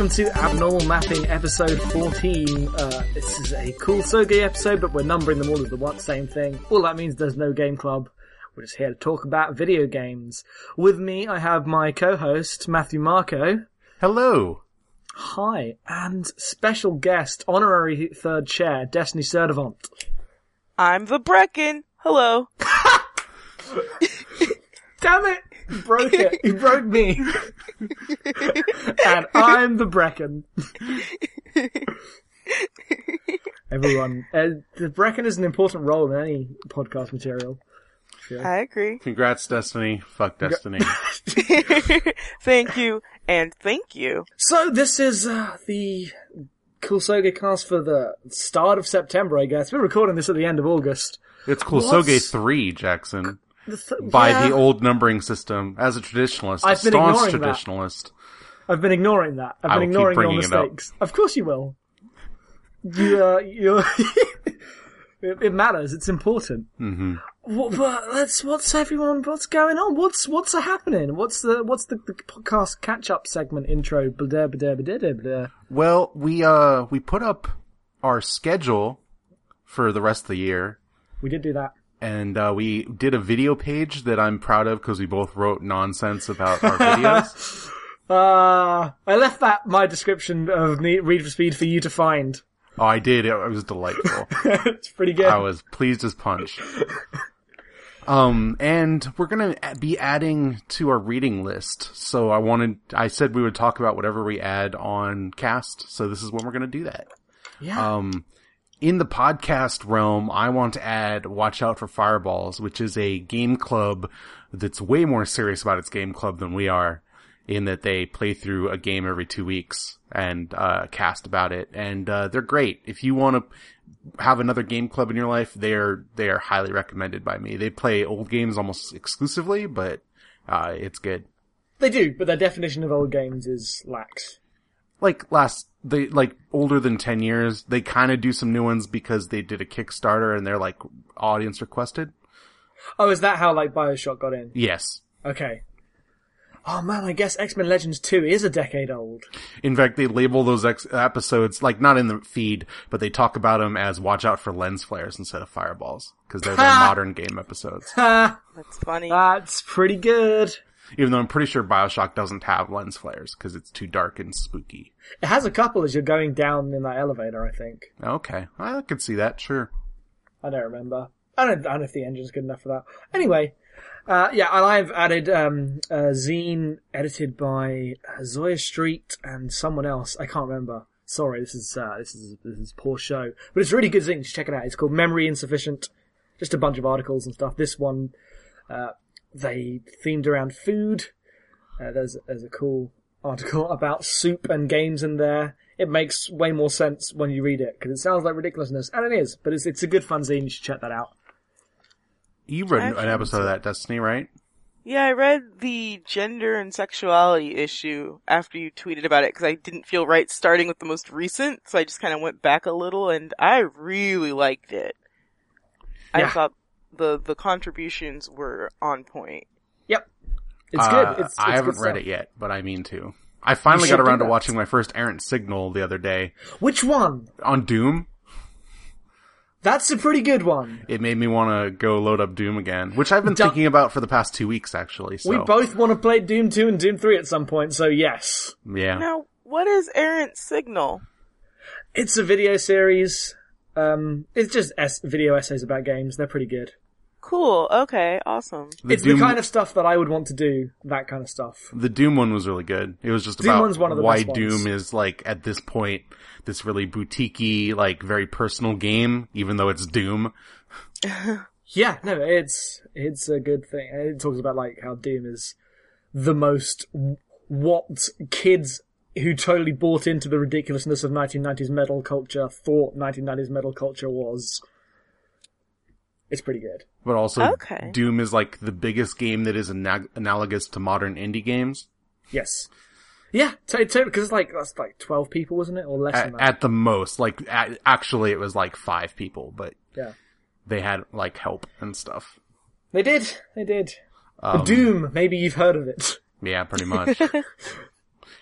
Hello, welcome to Abnormal Mapping episode 14. Uh, this is a cool Soge episode, but we're numbering them all as the one same thing. All that means there's no game club. We're just here to talk about video games. With me, I have my co-host, Matthew Marco. Hello. Hi, and special guest, honorary third chair, Destiny Cerdavant. I'm the Brecken. Hello. Damn it! You broke it. You broke me. and I'm the Brecken. Everyone, uh, the Brecken is an important role in any podcast material. I agree. Congrats, Destiny. Fuck Destiny. thank you, and thank you. So this is uh, the Cool Soge cast for the start of September, I guess. We're recording this at the end of August. It's Cool What's- 3, Jackson. Th- By yeah, the old numbering system. As a traditionalist, a I've been staunch ignoring that. traditionalist. I've been ignoring that. I've been ignoring your mistakes. Of course you will. You, uh, you. it, matters. It's important. hmm What, but let's. What's everyone? What's going on? What's what's happening? What's the what's the, the podcast catch up segment intro? Blah, blah, blah. Well, we, uh, we put up our schedule for the rest of the year. We did do that. And, uh, we did a video page that I'm proud of because we both wrote nonsense about our videos. Uh, I left that my description of read for speed for you to find. oh, I did. It was delightful. it's pretty good. I was pleased as punch. Um, and we're gonna be adding to our reading list. So I wanted, I said we would talk about whatever we add on cast. So this is when we're gonna do that. yeah. Um, in the podcast realm, I want to add Watch Out for Fireballs, which is a game club that's way more serious about its game club than we are in that they play through a game every two weeks and, uh, cast about it. And, uh, they're great. If you want to have another game club in your life, they're, they are highly recommended by me. They play old games almost exclusively, but, uh, it's good. they do, but their definition of old games is lax. like last they like older than 10 years they kind of do some new ones because they did a kickstarter and they're like audience requested Oh, is that how like Bioshock got in? yes Okay. Oh man, I guess X Men Legends 2 is a decade old. in fact they label those ex- episodes like not in the feed but they talk about them as watch out for lens flares instead of fireballs because they're their modern game episodes That's funny. That's pretty good. Even though i'm pretty sure bioshock doesn't have lens flares because it's too dark and spooky It has a couple as you're going down in that elevator, I think. okay i could see that sure I don't remember. I don't, I don't know if the engine's good enough for that. Anyway, uh, yeah, and I've added, um, a zine edited by uh, Zoya Street and someone else. I can't remember. Sorry, this is, uh, this is, this is poor show. But it's a really good zine. Just check it out. It's called Memory Insufficient. Just a bunch of articles and stuff. This one, uh, they themed around food. Uh, there's, there's a cool article about soup and games in there. It makes way more sense when you read it because it sounds like ridiculousness, and it is. But it's it's a good fun zine. You should check that out. you read an I've episode of that destiny right yeah, I read the gender and sexuality issue after you tweeted about it because I didn't feel right starting with the most recent, so I just kind of went back a little, and I really liked it. I thought the the contributions were on point. Yep, it's Uh, good. It's, it's I haven't good read stuff. it yet, but I mean to. I finally got around to watching my first errant signal the other day Which one? on Doom. That's a pretty good one. It made me want to go load up Doom again, which I've been Don't- thinking about for the past two weeks actually. So We both want to play Doom two and Doom three at some point. So yes, yeah, Now, what is Errant Signal? it's a video series. Um, it's just es- video essays about games. They're pretty good. Cool. Okay. Awesome. the it's Doom, the kind of stuff that I would want to do. That kind of stuff. the Doom one was really good. It was just Doom about one's one of the why Doom is like at this point this really boutiquey, like very personal game, even though it's Doom. Yeah, no, it's it's a good thing. It talks about like how Doom is the most what kids who totally bought into the ridiculousness of 1990s metal culture thought 1990s metal culture was. It's pretty good. But also, Okay. Doom is like the biggest game that is ana- analogous to modern indie games. Yes. Yeah, totally, because it's like, that's like 12 people, wasn't it? Or less At, than that. at the most, like at, actually, it was like five people, but yeah. they had like help and stuff. They did. They did. Um, Doom, maybe you've heard of it. Yeah, pretty much.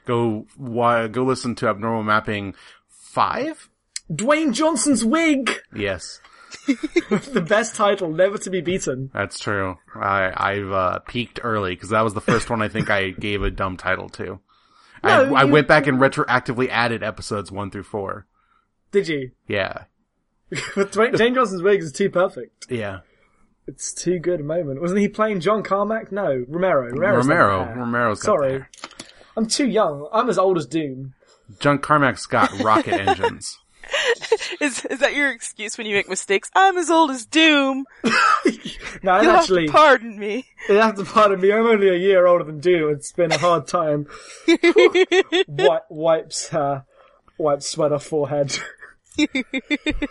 Go why, go listen to Abnormal Mapping five. Dwayne Johnson's wig, Yes, the best title, never to be beaten. that's true. I I've uh, peaked early because that was the first one I think I gave a dumb title to. I, No, I you- went back and retroactively added episodes one through four. Did you? Yeah, But Dwayne, Johnson's wig is too perfect. yeah. It's too good a moment. Wasn't he playing John Carmack? No, Romero. Romero's Romero. Romero's got Sorry, there. I'm too young. I'm as old as Doom. John Carmack's got rocket engines. Is is that your excuse when you make mistakes? I'm as old as Doom. No, actually. have to pardon me. You have to pardon me. I'm only a year older than Doom. It's been a hard time. Wi- wipes uh, wipes sweat off forehead. you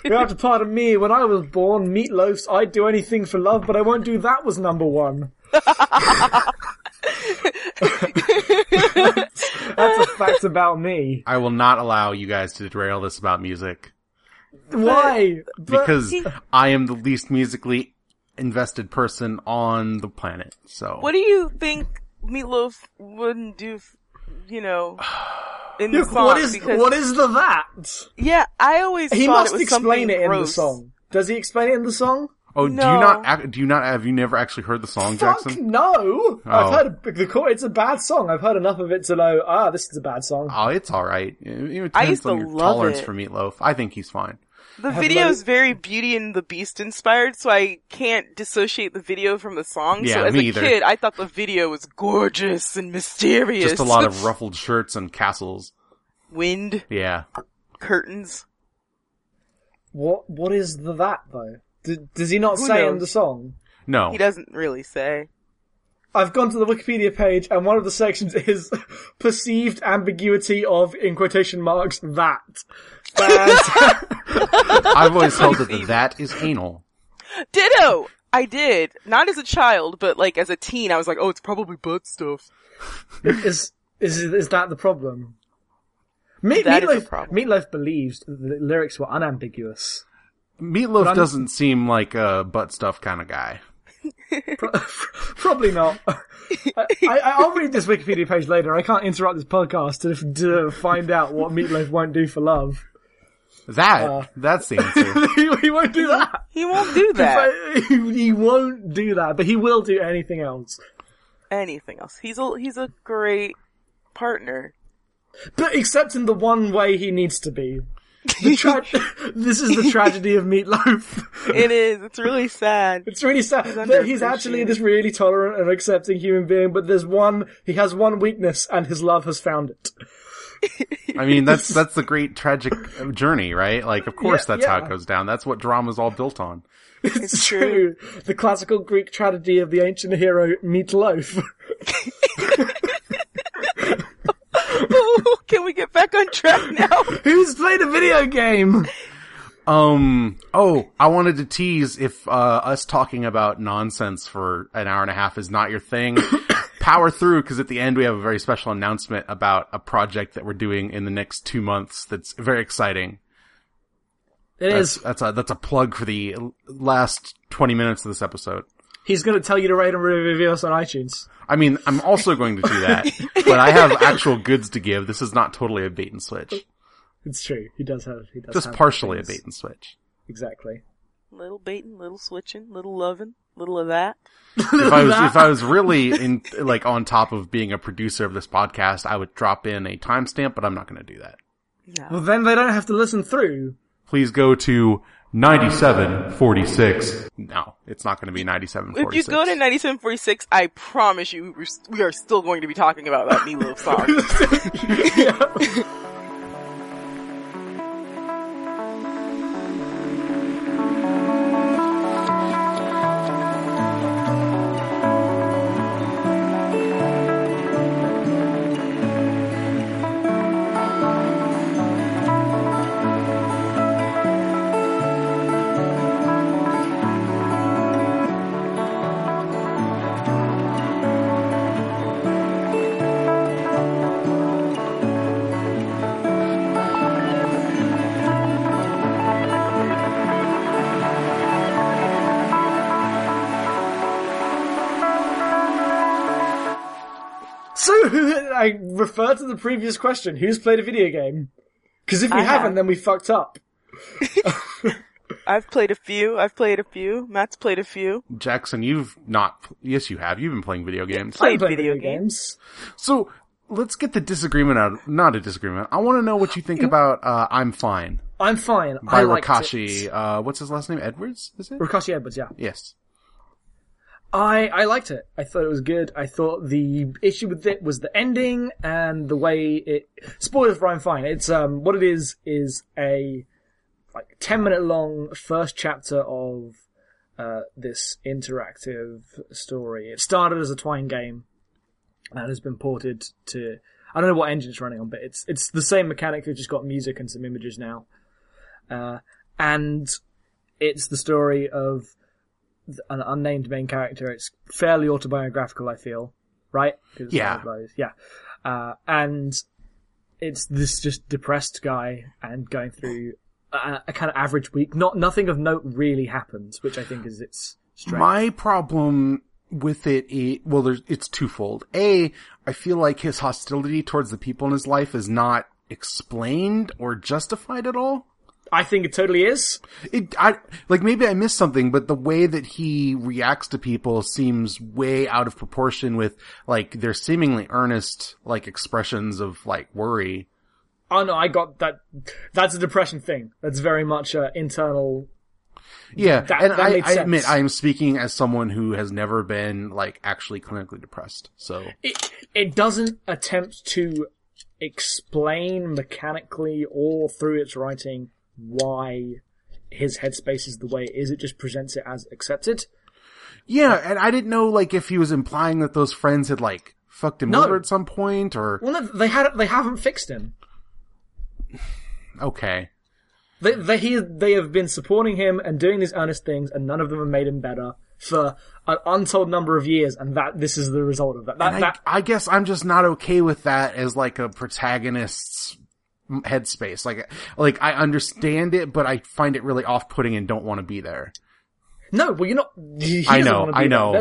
have to pardon me. When I was born, meatloafs. I'd do anything for love, but I won't do that. Was number one. That's a fact about me. I will not allow you guys to derail this about music Why? Because I am the least musically invested person on the planet. So What do you think Meatloaf wouldn't do? f- You know, in the song what is because what is the that? yeah, I always He thought must it was explain something it in the gross. song. Does he explain it in the song? Oh, do you not do you not have you never actually heard the song, Fuck Jackson? no! Oh. I've heard the chord. It's a bad song. I've heard enough of it to know. Ah, this is a bad song. Oh, it's all right. It, it depends I used on to your love tolerance it. for Meatloaf. I think he's fine. The video is very Beauty and the Beast inspired, so I can't dissociate the video from the song. Yeah, so Yeah, as me a either. kid, I thought the video was gorgeous and mysterious. Just a lot of ruffled shirts and castles. wind, Yeah. curtains. What What is the that though? D- does he not Who say in the song? No. He doesn't really say. I've gone to the Wikipedia page, and one of the sections is perceived ambiguity of in quotation marks that. That- I've always held that the that is anal. Ditto! I did. Not as a child, but like as a teen, I was like, oh, it's probably butt stuff. is is is that the problem? Me- That is the Meatloaf, problem. Meatloaf believes that the lyrics were unambiguous. Meatloaf doesn't seem like a butt stuff kind of guy. Probably not. I, I, I'll read this Wikipedia page later. I can't interrupt this podcast to, to find out what Meatloaf won't do for love. That Uh. that's the answer. he, he won't do that. He won't do that. He, he won't do that, but he will do anything else. Anything else. He's a, he's a great partner. But except in the one way he needs to be. The tra- this is the tragedy of Meatloaf. It is. It's really sad. It's really sad that he's actually this really tolerant and accepting human being, but there's one, he has one weakness and his love has found it. I mean, that's that's the great tragic journey, right? Like, of course, Yeah, that's how it goes down. That's what drama's all built on. It's, true. true. The classical Greek tragedy of the ancient hero Meatloaf. Can we get back on track now? Who's played a video game? Um. Oh, I wanted to tease if uh, us talking about nonsense for an hour and a half is not your thing. Power through because at the end we have a very special announcement about a project that we're doing in the next two months. That's very exciting. It That's is. that's a that's a plug for the last twenty minutes of this episode. He's gonna tell you to rate and review us on iTunes. I mean, I'm also going to do that, but I have actual goods to give. This is not totally a bait and switch. It's true. He does have. He does have Just have partially a bait and switch. Exactly. little baiting, little switching, little loving, little of that. If I was if I was really in like on top of being a producer of this podcast, I would drop in a timestamp, but I'm not going to do that. No. Well, then they don't have to listen through. Please go to 9746. No, it's not going to be 9746. If you go to 9746, I promise you, we're, we are still going to be talking about that Meatloaf song. refer to the previous question, who's played a video game? Because if we I haven't, have. then we fucked up. I've played a few. I've played a few. Matt's played a few. Jackson, you've not. Yes, you have. You've been playing video games. Played I play video games. So let's get the disagreement out. Not a disagreement. I want to know what you think about uh, "I'm Fine" I'm fine. by I liked Rakashi. it. Uh, what's his last name? Edwards. Is it? Rakashi Edwards, yeah. Yes. I, I liked it. I thought it was good. I thought the issue with it was the ending and the way it, spoilers for I'm fine. It's, um, what it is, is a, like, 10 minute long first chapter of, uh, this interactive story. It started as a Twine game and has been ported to, I don't know what engine it's running on, but it's, it's the same mechanic. They've just got music and some images now. Uh, and it's the story of an unnamed main character. It's fairly autobiographical, I feel, right? Yeah. yeah. Uh, and it's this just depressed guy and going through a, a kind of average week. Not nothing of note really happens, which I think is its strength. My problem with it, i well, there's, it's twofold. A, I feel like his hostility towards the people in his life is not explained or justified at all. I think it totally is. It, I, like maybe I missed something, but the way that he reacts to people seems way out of proportion with like their seemingly earnest like expressions of like worry. Oh no, I got that. That's a depression thing. That's very much uh, internal. Yeah, That- and that I, I admit. I am speaking as someone who has never been like actually clinically depressed. So It it doesn't attempt to explain mechanically or through its writing why his headspace is the way it is. It just presents it as accepted. yeah, and I didn't know like if he was implying that those friends had like fucked him No. over at some point or Well, no, they had they haven't fixed him. okay. They they he, they have been supporting him and doing these earnest things, and none of them have made him better for an untold number of years. And that this is the result of that. That, I, that I guess I'm just not okay with that as like a protagonist's headspace. Like, like I understand it, but I find it really off-putting and don't want to be there. No, well, you're not. I know, I know,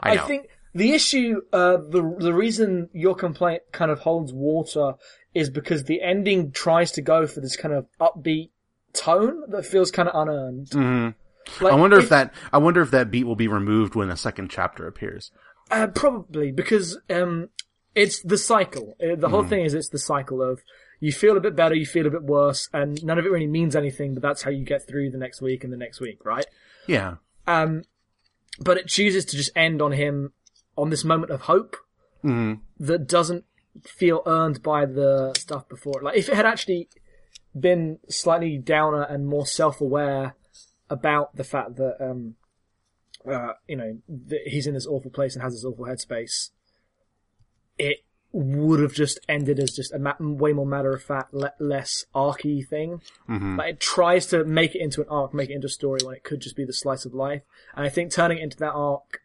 I I, think the issue, uh, the the reason your complaint kind of holds water is because the ending tries to go for this kind of upbeat tone that feels kind of unearned. hmm Like, I wonder if, that, I wonder if that beat will be removed when the second chapter appears. Uh, probably because um, it's the cycle. Uh, The whole thing is it's the cycle of you feel a bit better, you feel a bit worse, and none of it really means anything. But that's how you get through the next week and the next week, right? Yeah. Um, but it chooses to just end on him on this moment of hope hmm that doesn't feel earned by the stuff before. Like if it had actually been slightly downer and more self-aware about the fact that um uh you know that he's in this awful place and has this awful headspace, it would have just ended as just a ma- way more matter of fact, le- less arcy thing. hmm Like it tries to make it into an arc, make it into a story when it could just be the slice of life. And I think turning it into that arc,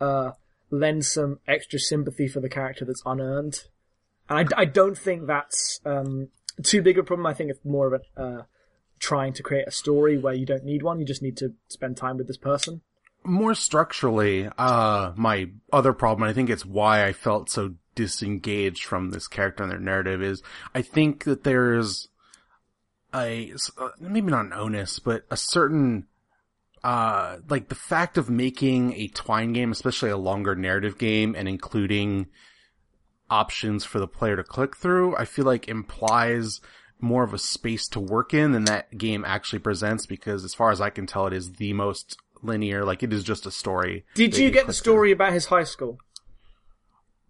uh, lends some extra sympathy for the character that's unearned. And I, I don't think that's, um, too big a problem. I think it's more of a, uh, trying to create a story where you don't need one. You just need to spend time with this person. More structurally, uh, my other problem, I think it's why I felt so disengaged from this character and their narrative is I think that there's a, uh, maybe not an onus, but a certain, uh, like the fact of making a twine game, especially a longer narrative game and including options for the player to click through, I feel like implies more of a space to work in than that game actually presents because as far as I can tell, it is the most linear, like it is just a story. Did you get the story about his high school?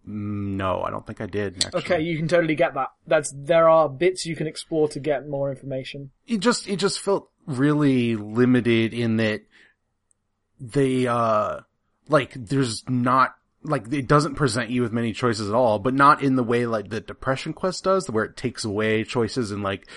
Mm, No, I don't think I did. Actually. Okay, you can totally get that. That's, there are bits you can explore to get more information. it just it just felt really limited in that they uh like there's not like it doesn't present you with many choices at all but not in the way like the depression quest does where it takes away choices and like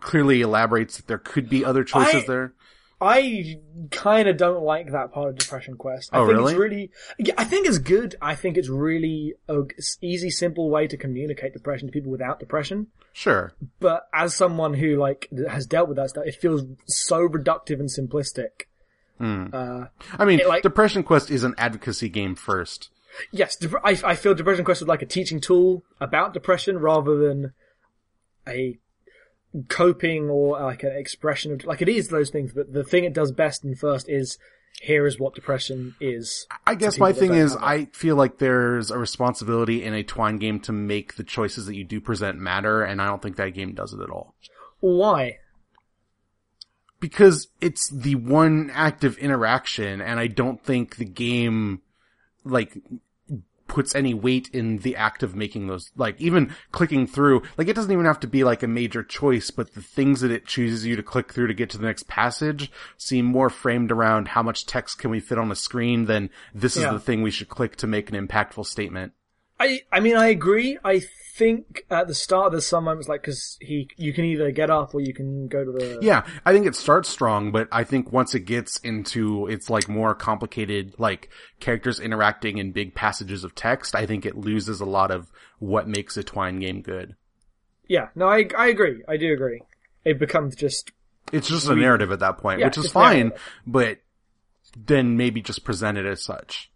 clearly elaborates that there could be other choices I- there I kind of don't like that part of Depression Quest. I Oh, think really? it's really, yeah, I think it's good. I think it's really a easy, simple way to communicate depression to people without depression. sure But as someone who like has dealt with that stuff, it feels so reductive and simplistic. Hmm. Uh, i mean It, like- depression quest is an advocacy game first yes, I, I feel Depression Quest was like a teaching tool about depression rather than a coping or like an expression of like it is those things. But the thing it does best and first is here is what depression is. I guess my thing is. I feel like there's a responsibility in a Twine game to make the choices that you do present matter, and I don't think that game does it at all. Why? Because it's the one active interaction, and I don't think the game, like, puts any weight in the act of making those, like, even clicking through, like, it doesn't even have to be like a major choice, but the things that it chooses you to click through to get to the next passage seem more framed around how much text can we fit on a screen than this is Yeah. the thing we should click to make an impactful statement. I I mean I agree. I think at the start of there's some moments like because he you can either get up or you can go to the Yeah, I think it starts strong, but I think once it gets into its like more complicated, like characters interacting in big passages of text, I think it loses a lot of what makes a Twine game good. yeah. No, I I agree. I do agree. It becomes just It's just a narrative at that point, Yeah, which is fine, narrative. but then maybe just present it as such.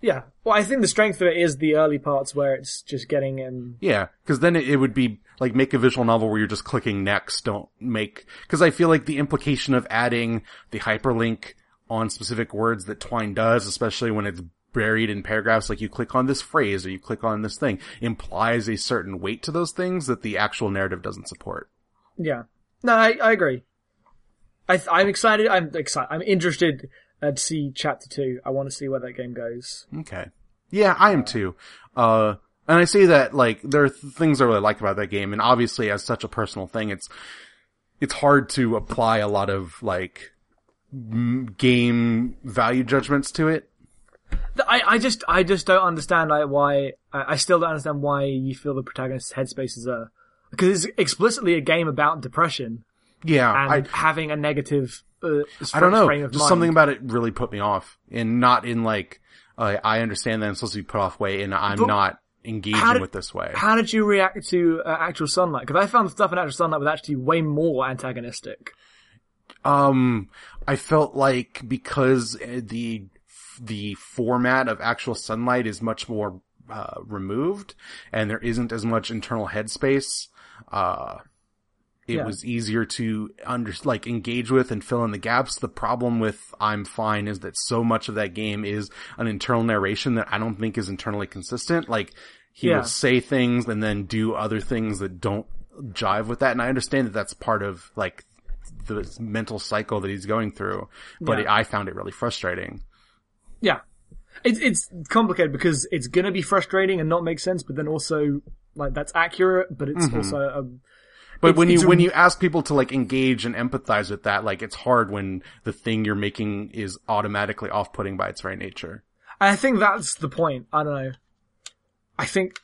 Yeah. Well, I think the strength of it is the early parts where it's just getting him. Yeah, because then it, it would be like make a visual novel where you're just clicking next. Don't make because I feel like the implication of adding the hyperlink on specific words that Twine does, especially when it's buried in paragraphs, like you click on this phrase or you click on this thing, implies a certain weight to those things that the actual narrative doesn't support. Yeah. No, I I agree. I th- I'm excited. I'm excited. I'm interested to see chapter two. I want to see where that game goes. Okay. Yeah, I am too. Uh, and I say that like there are th- things I really like about that game, and obviously as such a personal thing, it's it's hard to apply a lot of like m- game value judgments to it. I, I just I just don't understand like why I, I still don't understand why you feel the protagonist's headspace is a because it's explicitly a game about depression Yeah, and I having a negative. Uh, I don't know. Just mind. something about it really put me off, and not in like uh, I understand that I'm supposed to be put off way, and I'm But not engaging did- with this way. How did you react to uh, Actual Sunlight? Because I found the stuff in Actual Sunlight was actually way more antagonistic. Um, I felt like because uh, the the format of actual sunlight is much more uh, removed, and there isn't as much internal headspace. Uh, it Yeah. was easier to under like engage with and fill in the gaps. The problem with I'm Fine is that so much of that game is an internal narration that I don't think is internally consistent. Like he Yeah. will say things and then do other things that don't jive with that. And I understand that that's part of like the mental cycle that he's going through, but Yeah. I found it really frustrating. Yeah, it's it's complicated because it's gonna be frustrating and not make sense, but then also like that's accurate, but it's mm-hmm. also a But It's- when you a- when you ask people to like engage and empathize with that, like it's hard when the thing you're making is automatically off-putting by its very nature. I think that's the point. I don't know. I think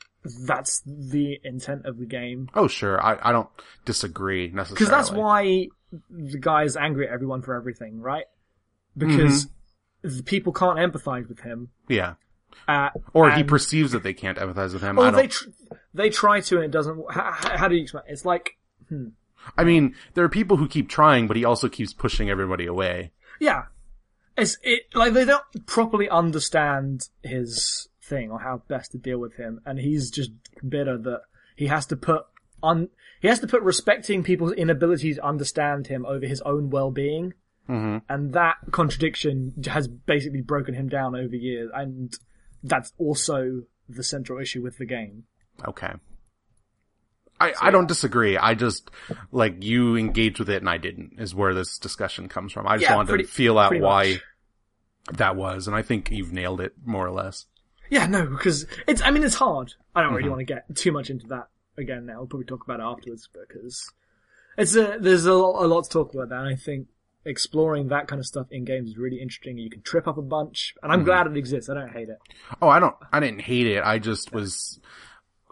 that's the intent of the game Oh, sure, I I don't disagree necessarily. because that's why the guy's angry at everyone for everything, right? Because Mm-hmm. the people can't empathize with him. Yeah, Uh, or he perceives that they can't empathize with him. Or they tr- they try to and it doesn't. How, how do you explain? It's like I mean, there are people who keep trying, but he also keeps pushing everybody away. Yeah. It's it like they don't properly understand his thing or how best to deal with him, and he's just bitter that he has to put on he has to put respecting people's inability to understand him over his own well being. hmm And that contradiction has basically broken him down over years, and that's also the central issue with the game. Okay. I, I don't disagree. I just, like, you engaged with it and I didn't, is where this discussion comes from. I just Yeah, wanted pretty- to feel out why much. that was, and I think you've nailed it, more or less. Yeah, no, because it's, I mean, it's hard. I don't Mm-hmm. really want to get too much into that again now. We'll probably talk about it afterwards because it's a, there's a, lot- a lot to talk about that. And I think exploring that kind of stuff in games is really interesting. You can trip up a bunch and I'm Mm-hmm. glad it exists. I don't hate it. Oh, I don't, I didn't hate it. I just was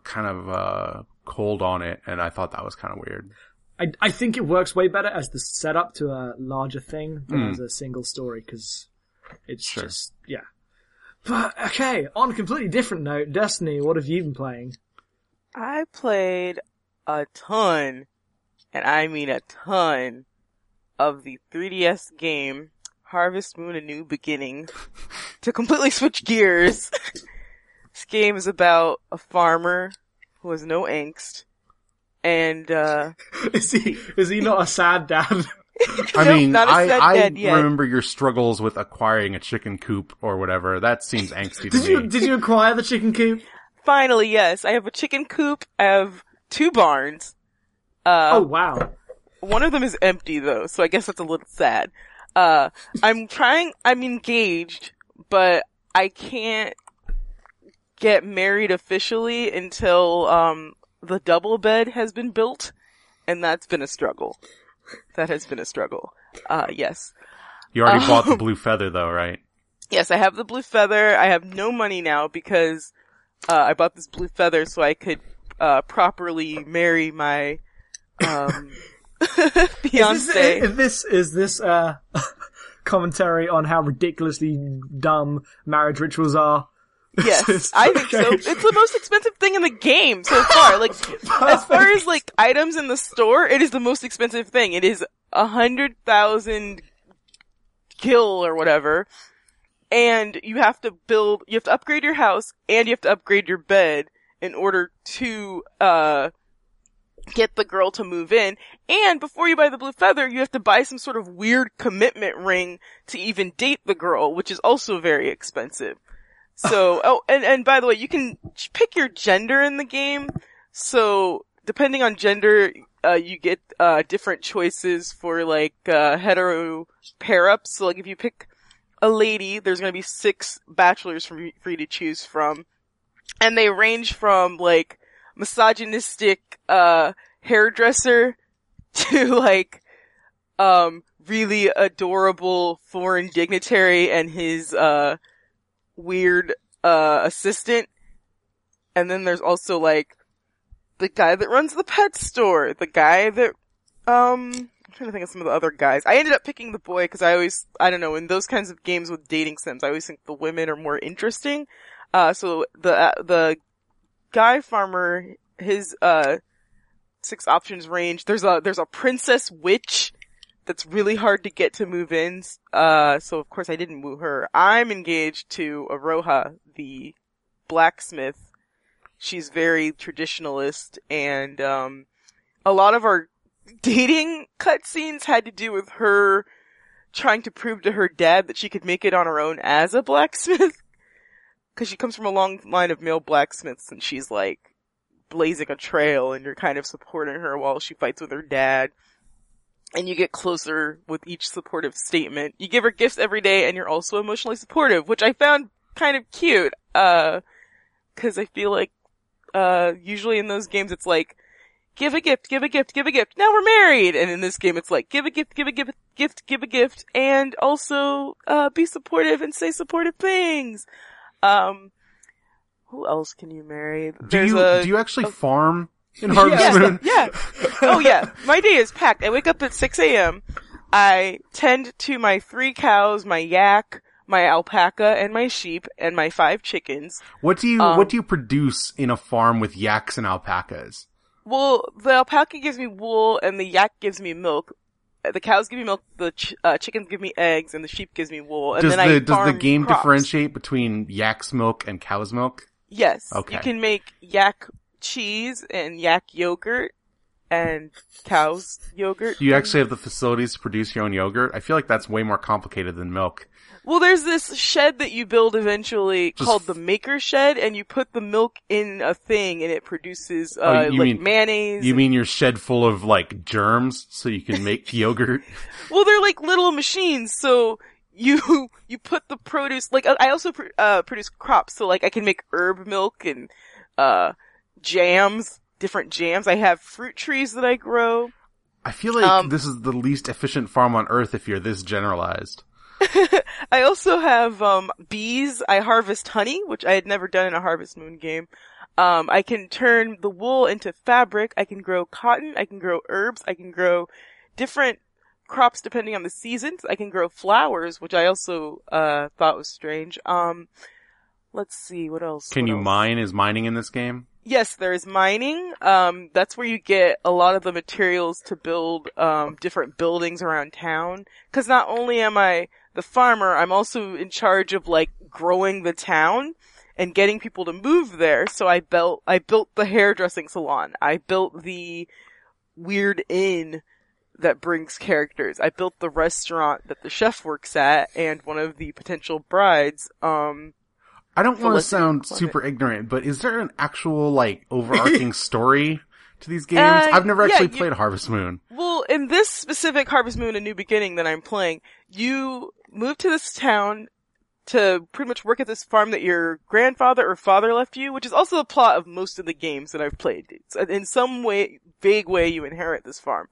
kind of, uh, cold on it, and I thought that was kind of weird. I, I think it works way better as the setup to a larger thing than Mm. as a single story because it's Sure. just, yeah. But okay, on a completely different note, Destiny, what have you been playing? I played a ton, and I mean a ton, of the 3DS game Harvest Moon A New Beginning to completely switch gears. This game is about a farmer who has no angst, and uh, Is he is he not a sad dad? I Nope, mean, not a I, sad I dad yet. remember your struggles with acquiring a chicken coop or whatever. That seems angsty to Did you me. did you acquire the chicken coop? finally, yes, I have a chicken coop. I have two barns. Uh, Oh wow. One of them is empty though, so I guess that's a little sad. Uh, I'm trying, I'm engaged, but I can't get married officially until, um, the double bed has been built, and that's been a struggle. That has been a struggle. Uh, yes. You already bought Um, the blue feather though, right? Yes, I have the blue feather. I have no money now because, uh, I bought this blue feather so I could, uh, properly marry my, um, Is this, fiance. is this is this uh commentary on how ridiculously dumb marriage rituals are? Yes, I think so. It's the most expensive thing in the game so far. Like, as far as like items in the store, it is the most expensive thing. It is a hundred thousand kill or whatever. And you have to build, you have to upgrade your house and you have to upgrade your bed in order to, uh, get the girl to move in. And before you buy the blue feather, you have to buy some sort of weird commitment ring to even date the girl, which is also very expensive. So, oh, and, and by the way, you can pick your gender in the game. So, depending on gender, uh, you get, uh, different choices for like, uh, hetero pair ups. So like if you pick a lady, there's gonna be six bachelors for for you to choose from. And they range from like, misogynistic, uh, hairdresser to like, um, really adorable foreign dignitary and his, uh, weird, uh, assistant. And then there's also like, the guy that runs the pet store, the guy that, um, I'm trying to think of some of the other guys. I ended up picking the boy because I always, I don't know, in those kinds of games with dating sims, I always think the women are more interesting. Uh, so the, uh, the guy farmer, his, uh, six options range, there's a, there's a princess witch that's really hard to get to move in. Uh, so of course I didn't woo her. I'm engaged to Aroha, the blacksmith. She's very traditionalist and, um, a lot of our dating cutscenes had to do with her trying to prove to her dad that she could make it on her own as a blacksmith. Cause she comes from a long line of male blacksmiths and she's like blazing a trail and you're kind of supporting her while she fights with her dad. And you get closer with each supportive statement. You give her gifts every day and you're also emotionally supportive, which I found kind of cute. Uh, cause I feel like, uh, usually in those games it's like, give a gift, give a gift, give a gift. Now we're married. And in this game, it's like, give a gift, give a gift, gift, give a gift, and also, uh, be supportive and say supportive things. Um, who else can you marry? Do you a, do you actually a- farm in Harvest yeah, Moon? yeah. Oh yeah. My day is packed. I wake up at 6 a.m. I tend to my three cows, my yak, my alpaca, and my sheep, and my five chickens. What do you Um, what do you produce in a farm with yaks and alpacas? Well, the alpaca gives me wool and the yak gives me milk. The cows give me milk, the ch- uh, chickens give me eggs, and the sheep gives me wool. And Does then I the does the game crops. differentiate between yak's milk and cow's milk? Yes. Okay. You can make yak cheese and yak yogurt and cow's yogurt. You actually have the facilities to produce your own yogurt? I feel like that's way more complicated than milk. Well, there's this shed that you build eventually Just- called the maker shed, and you put the milk in a thing, and it produces uh, Oh, you like mean- mayonnaise. You mean your shed full of like germs so you can make yogurt? Well, they're like little machines, so you you put the produce. Like I also pr- uh, produce crops, so like I can make herb milk and uh jams, different jams. I have fruit trees that I grow. I feel like Um, this is the least efficient farm on earth if you're this generalized. I also have um bees. I harvest honey, which I had never done in a Harvest Moon game. Um, I can turn the wool into fabric. I can grow cotton. I can grow herbs. I can grow different crops depending on the seasons. I can grow flowers, which I also uh thought was strange. Um, let's see what else. Can what you else? mine? Is mining in this game? Yes, there is mining. Um, that's where you get a lot of the materials to build um, different buildings around town. Because not only am I the farmer, I'm also in charge of like growing the town. and getting people to move there. So I built, I built the hairdressing salon. I built the weird inn that brings characters. I built the restaurant that the chef works at and one of the potential brides. Um, I don't want to sound super ignorant, but is there an actual like overarching story to these games? Uh, I've never yeah, actually you- played Harvest Moon. Well, in this specific Harvest Moon: A New Beginning that I'm playing, you move to this town to pretty much work at this farm that your grandfather or father left you, which is also the plot of most of the games that I've played. It's, uh, in some way, vague way, you inherit this farm.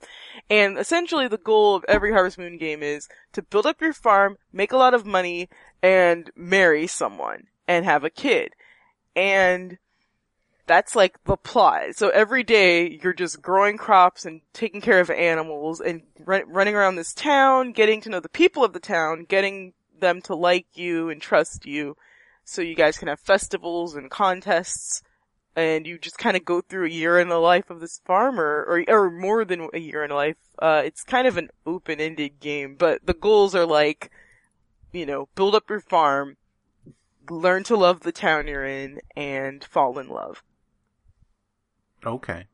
And essentially the goal of every Harvest Moon game is to build up your farm, make a lot of money, and marry someone, and have a kid. And that's like the plot. So every day you're just growing crops and taking care of animals and run- running around this town, getting to know the people of the town, getting them to like you and trust you. So you guys can have festivals and contests and you just kind of go through a year in the life of this farmer or, or more than a year in life. Uh, it's kind of an open-ended game, but the goals are like, you know, build up your farm, learn to love the town you're in, and fall in love Okay.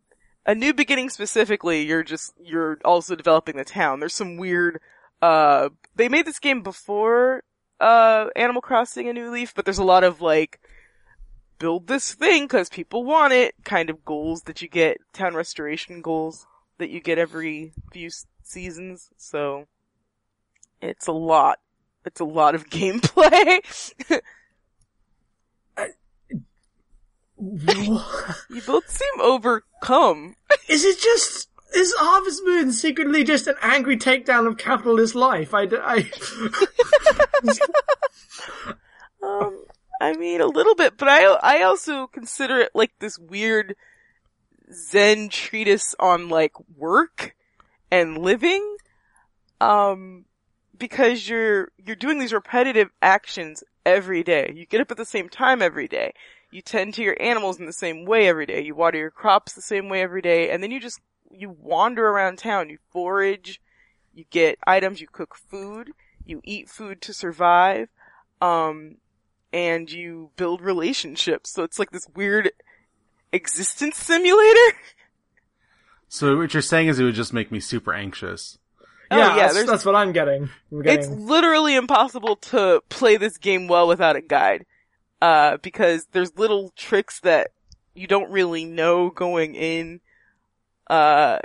a new beginning specifically, you're just, you're also developing the town. There's some weird, uh, they made this game before, uh, Animal Crossing A New Leaf, but there's a lot of like, build this thing cause people want it kind of goals that you get, town restoration goals that you get every few seasons, so, it's a lot. It's a lot of gameplay. you both seem overcome. Is it just is Harvest Moon secretly just an angry takedown of capitalist life? I, I- Um, I mean, a little bit, but I, I also consider it like this weird Zen treatise on like work and living. Um, because you're, you're doing these repetitive actions every day. You get up at the same time every day. You tend to your animals in the same way every day. You water your crops the same way every day. And then you just, you wander around town. You forage. You get items. You cook food. You eat food to survive. Um, and you build relationships. So it's like this weird existence simulator. So what you're saying is it would just make me super anxious. Oh, yeah, yeah, that's, that's what I'm getting. I'm It's literally impossible to play this game well without a guide. Uh, because there's little tricks that you don't really know going in. Uh,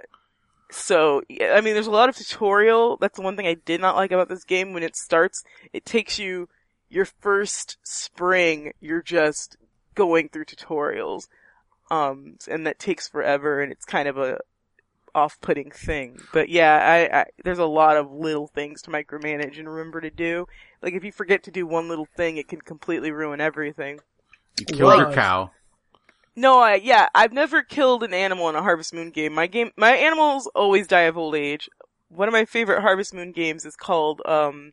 so, I mean, there's a lot of tutorial. That's the one thing I did not like about this game. When it starts, it takes you your first spring, you're just going through tutorials. Um, and that takes forever and it's kind of a off-putting thing. But yeah, I, I, there's a lot of little things to micromanage and remember to do. Like if you forget to do one little thing, it can completely ruin everything. You killed your cow. No, I, yeah, I've never killed an animal in a Harvest Moon game. My game, my animals always die of old age. One of my favorite Harvest Moon games is called, um,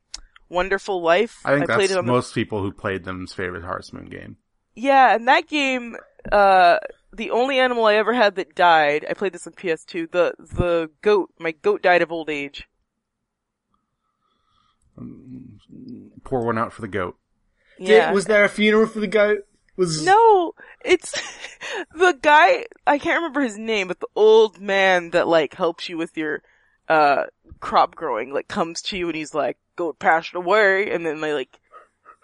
Wonderful Life. I think played that's it on the most people who played them's favorite Harvest Moon game. Yeah, and that game, uh, the only animal I ever had that died, I played this on PS2, the, the goat, my goat died of old age. Pour one out for the goat. Did- Yeah. was there a funeral for the goat? Was No, it's the guy, I can't remember his name, but the old man that like helps you with your, uh, crop growing, like comes to you and he's like, goat passed away, and then they like,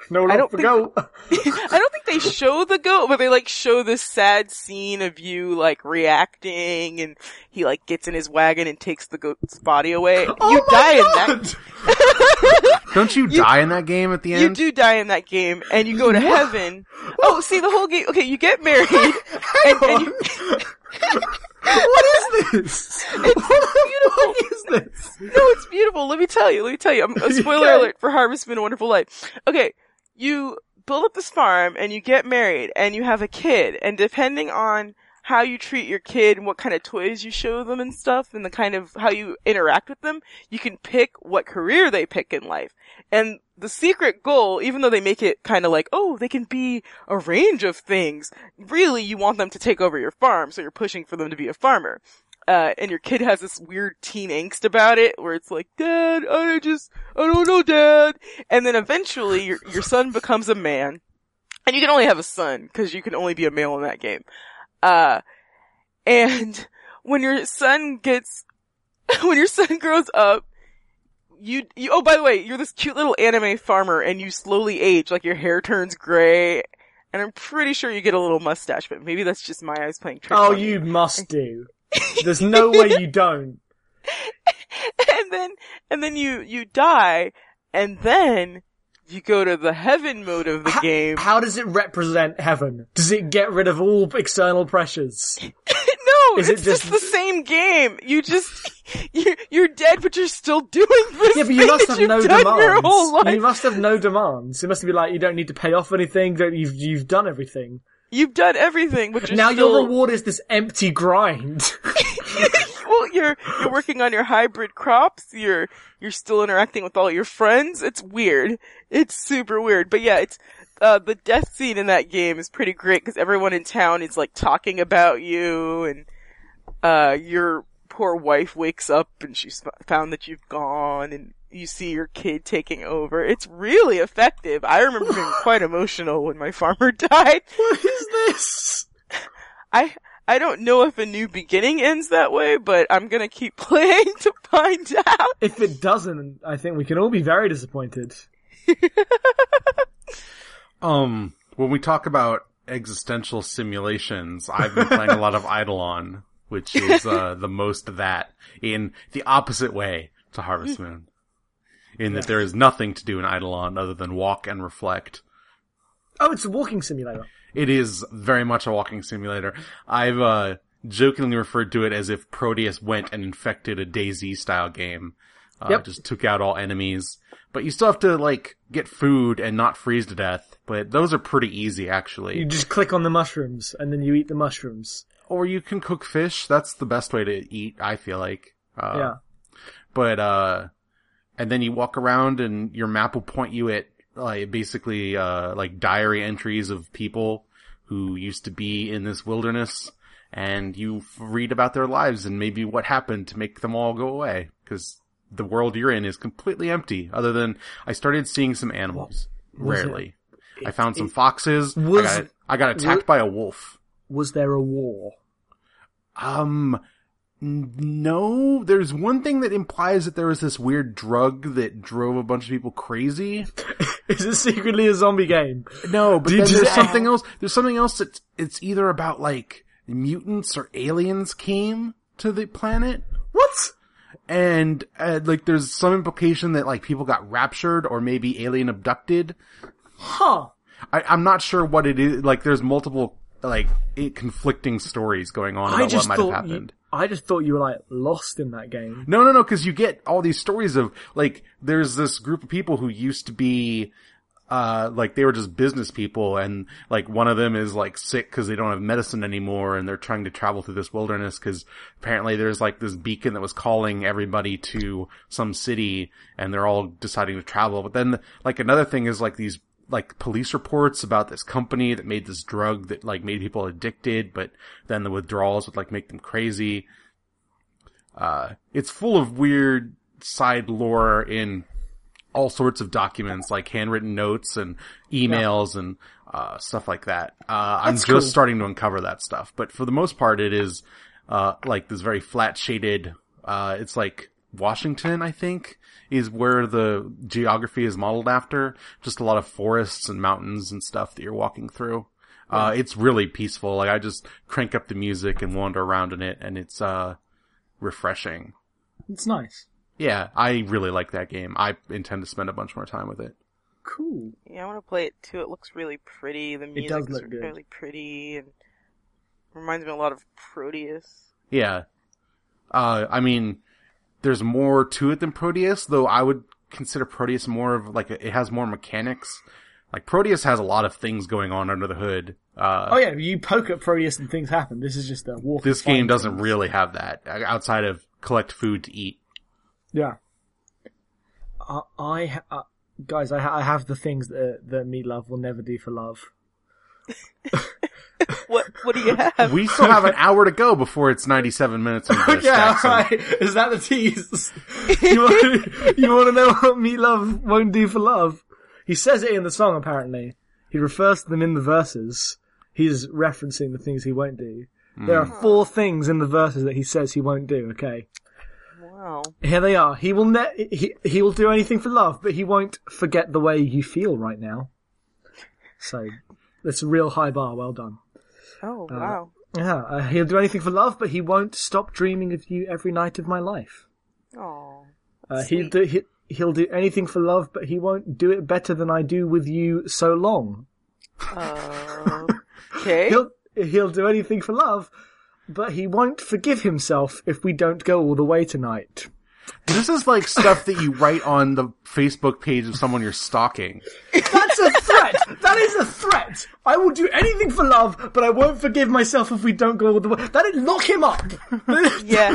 no I love don't for think- goat? I don't think they show the goat, but they like show this sad scene of you like reacting and he like gets in his wagon and takes the goat's body away. Oh you my die in that Don't you, die in that game at the end? You do die in that game, and you go to heaven. Oh, see the whole game. Okay, you get married, and, and you, what is this? what is this? no, it's beautiful. Let me tell you. Let me tell you. I'm, a spoiler Okay. alert for Harvest Moon: A Wonderful Life. Okay, you build up this farm, and you get married, and you have a kid, and depending on how you treat your kid and what kind of toys you show them and stuff, and the kind of how you interact with them, you can pick what career they pick in life. And the secret goal, even though they make it kind of like, oh, they can be a range of things, really you want them to take over your farm, so you're pushing for them to be a farmer. Uh, and your kid has this weird teen angst about it, where it's like, Dad, I just, I don't know, Dad. And then eventually your, your son becomes a man, and you can only have a son because you can only be a male in that game. Uh, and when your son gets, when your son grows up, you, you, oh, by the way, you're this cute little anime farmer and you slowly age, like your hair turns gray, and I'm pretty sure you get a little mustache, but maybe that's just my eyes playing tricks Oh, on me. you must do. There's no way you don't. and then, and then you, you die, and then you go to the heaven mode of the How- game. How does it represent heaven? Does it get rid of all external pressures? no, Is it it's just... just- the same game. You just, you, you're dead, but you're still doing this Yeah, but you must have no done your whole demands. You must have no demands. It must be like you don't need to pay off anything. That you've you've done everything. You've done everything, but now still, your reward is this empty grind. well, you're, you're working on your hybrid crops, you're, you're still interacting with all your friends. It's weird. It's super weird. But yeah, it's, uh, the death scene in that game is pretty great because everyone in town is like talking about you and, uh, your poor wife wakes up and she's found that you've gone and you see your kid taking over. It's really effective. I remember being quite emotional when my farmer died. what is this? I I don't know if a new beginning ends that way, but I'm gonna keep playing to find out. If it doesn't, I think we can all be very disappointed. Um, when we talk about existential simulations, I've been playing a lot of Eidolon, which is uh, the most of that in the opposite way to Harvest Moon. In that there is nothing to do in Eidolon other than walk and reflect. Oh, it's a walking simulator. It is very much a walking simulator. I've uh, jokingly referred to it as if Proteus went and infected a DayZ style game. Uh, Yep. Just took out all enemies. But you still have to, like, get food and not freeze to death. But those are pretty easy, actually. You just click on the mushrooms and then you eat the mushrooms. Or you can cook fish. That's the best way to eat, I feel like. Uh, yeah. But, uh, and then you walk around and your map will point you at, like, basically, uh, like diary entries of people who used to be in this wilderness. And you read about their lives and maybe what happened to make them all go away. Cause the world you're in is completely empty, other than I started seeing some animals. was it- Rarely. I found some foxes. was- I got, I got attacked wa- by a wolf. Was there a war? Um, no, there's one thing that implies that there was this weird drug that drove a bunch of people crazy. Is it secretly a zombie game? No, but Did then you- there's something else. There's something else that's, it's either about like mutants or aliens came to the planet. What? And, uh, like there's some implication that like people got raptured or maybe alien abducted. Huh. I, I'm not sure what it is. Like there's multiple like conflicting stories going on I about what might have thought you, happened. I just thought you were like lost in that game. No, no, no, because you get all these stories of like there's this group of people who used to be uh like they were just business people and like one of them is like sick because they don't have medicine anymore and they're trying to travel through this wilderness because apparently there's like this beacon that was calling everybody to some city and they're all deciding to travel but then like another thing is like these like police reports about this company that made this drug that like made people addicted but then the withdrawals would like make them crazy uh, it's full of weird side lore in all sorts of documents, like handwritten notes and emails and uh, stuff like that. Uh, I'm just cool. starting to uncover that stuff, but for the most part, it is uh, like this very flat shaded. Uh, it's like Washington, I think, is where the geography is modeled after. Just a lot of forests and mountains and stuff that you're walking through. Uh, it's really peaceful. Like I just crank up the music and wander around in it, and it's uh refreshing. It's nice. Yeah, I really like that game. I intend to spend a bunch more time with it. Cool. Yeah, I want to play it too. It looks really pretty. The music does is good. really pretty and reminds me a lot of Proteus. Yeah. Uh, I mean, there's more to it than Proteus, though I would consider Proteus more of like, a, it has more mechanics. Like Proteus has a lot of things going on under the hood. Uh, Oh yeah, you poke at Proteus and things happen. This is just a walk. this game doesn't things. really have that uh, outside of collect food to eat. Yeah. I, I uh, guys, I, ha- I have the things that that Meat Loaf will never do for love. What What do you have? We still have an hour to go before it's 97 minutes into yeah, Jackson. right. Is that the tease? you, want, you want to know what Meat Loaf won't do for love? He says it in the song. Apparently, he refers to them in the verses. He's referencing the things he won't do. There are hmm. four things in the verses that he says he won't do. Okay, Wow. here they are. He will ne- he he will do anything for love, but he won't forget the way you feel right now. So that's a real high bar. Well done. Oh, wow. Yeah, uh, he'll do anything for love, but he won't stop dreaming of you every night of my life. Oh. Uh, he'll do he, he'll do anything for love, but he won't do it better than I do with you so long. Uh, okay. He'll he'll do anything for love, but he won't forgive himself if we don't go all the way tonight. This is like stuff that you write on the Facebook page of someone you're stalking. That's a threat. that is a threat. I will do anything for love, but I won't forgive myself if we don't go all the way. That is, lock him up. Yeah.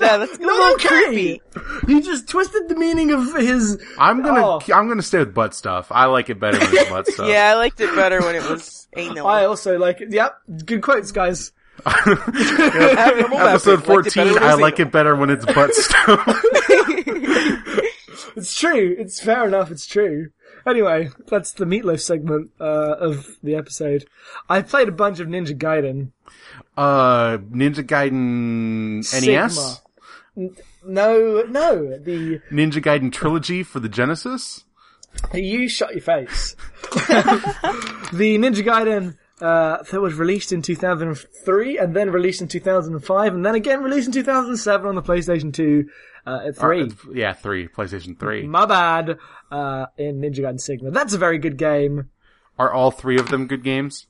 Yeah, that's a Not little okay. creepy. You just twisted the meaning of his. I'm gonna Oh. I'm gonna stay with butt stuff. I like it better than butt stuff. Yeah, I liked it better when it was anal. I also like it. Yep, good quotes, guys. Abnormal Episode weapon. Liked it better 14, I like it better when it's butt stuff. It's true. It's fair enough. It's true. Anyway, that's the meatloaf segment uh, of the episode. I played a bunch of Ninja Gaiden. uh, Ninja Gaiden NES? Sigma. N- No, no, the Ninja Gaiden Trilogy for the Genesis? you shut your face. the Ninja Gaiden uh, that was released in 2003 and then released in 2005 and then again released in 2007 on the PlayStation 2 uh, at 3. Or- yeah, 3. PlayStation 3. My bad. Uh, in Ninja Gaiden Sigma. That's a very good game. Are all three of them good games?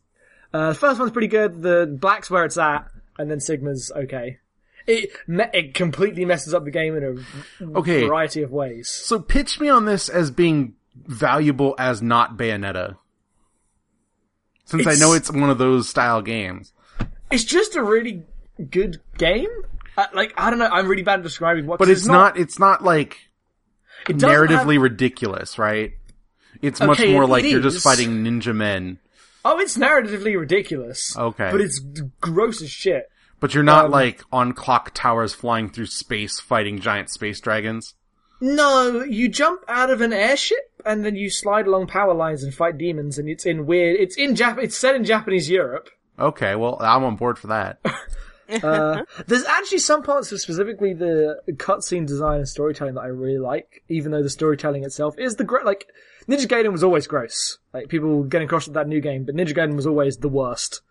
Uh, the first one's pretty good. The black's where it's at, and then Sigma's okay. It me- it completely messes up the game in a Okay. variety of ways. So pitch me on this as being valuable as not Bayonetta. Since I know it's one of those style games. It's just a really good game. Uh, like I don't know, I'm really bad at describing what. But it's not, it's not like it narratively have- ridiculous, right? It's much more it- like it you're just fighting ninja men. oh, it's narratively ridiculous. Okay. but it's gross as shit. But you're not Um, like on clock towers flying through space fighting giant space dragons. No, you jump out of an airship and then you slide along power lines and fight demons, and it's in weird. It's in Jap. It's set in Japanese Europe. Okay, well, I'm on board for that. Uh, there's actually some parts of specifically the cutscene design and storytelling that I really like, even though the storytelling itself is the great. Like Ninja Gaiden was always gross. Like people getting across with that new game, but Ninja Gaiden was always the worst.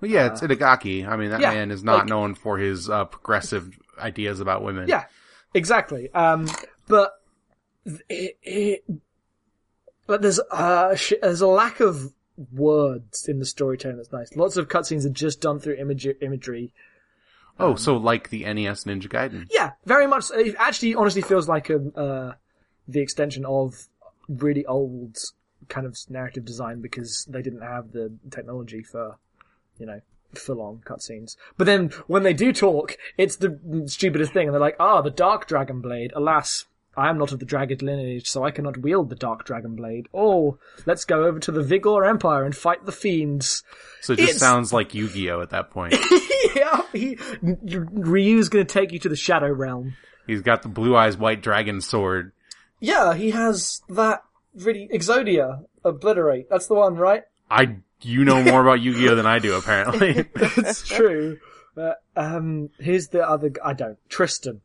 But yeah, it's Itagaki. I mean, that yeah, man is not like- known for his uh, progressive ideas about women. Yeah, exactly. Um, but it, it, but there's uh, sh- there's a lack of words in the storytelling that's nice. Lots of cutscenes are just done through image- imagery. Oh, so like the NES Ninja Gaiden. Yeah, very much. It actually, honestly, feels like a uh, the extension of really old kind of narrative design because they didn't have the technology for, you know, full on cutscenes. But then when they do talk, it's the stupidest thing, and they're like, "Ah, the Dark Dragon Blade. Alas." I am not of the dragon lineage, so I cannot wield the Dark Dragon Blade. Oh, let's go over to the Vigoor Empire and fight the fiends. So it just It's- sounds like Yu-Gi-Oh at that point. yeah, he, Ryu's gonna take you to the Shadow Realm. He's got the blue eyes white dragon sword. Yeah, he has that really Exodia obliterate. That's the one, right? I, you know more about Yu-Gi-Oh than I do apparently. It's true. Uh, um, here's the other. I don't. Tristan.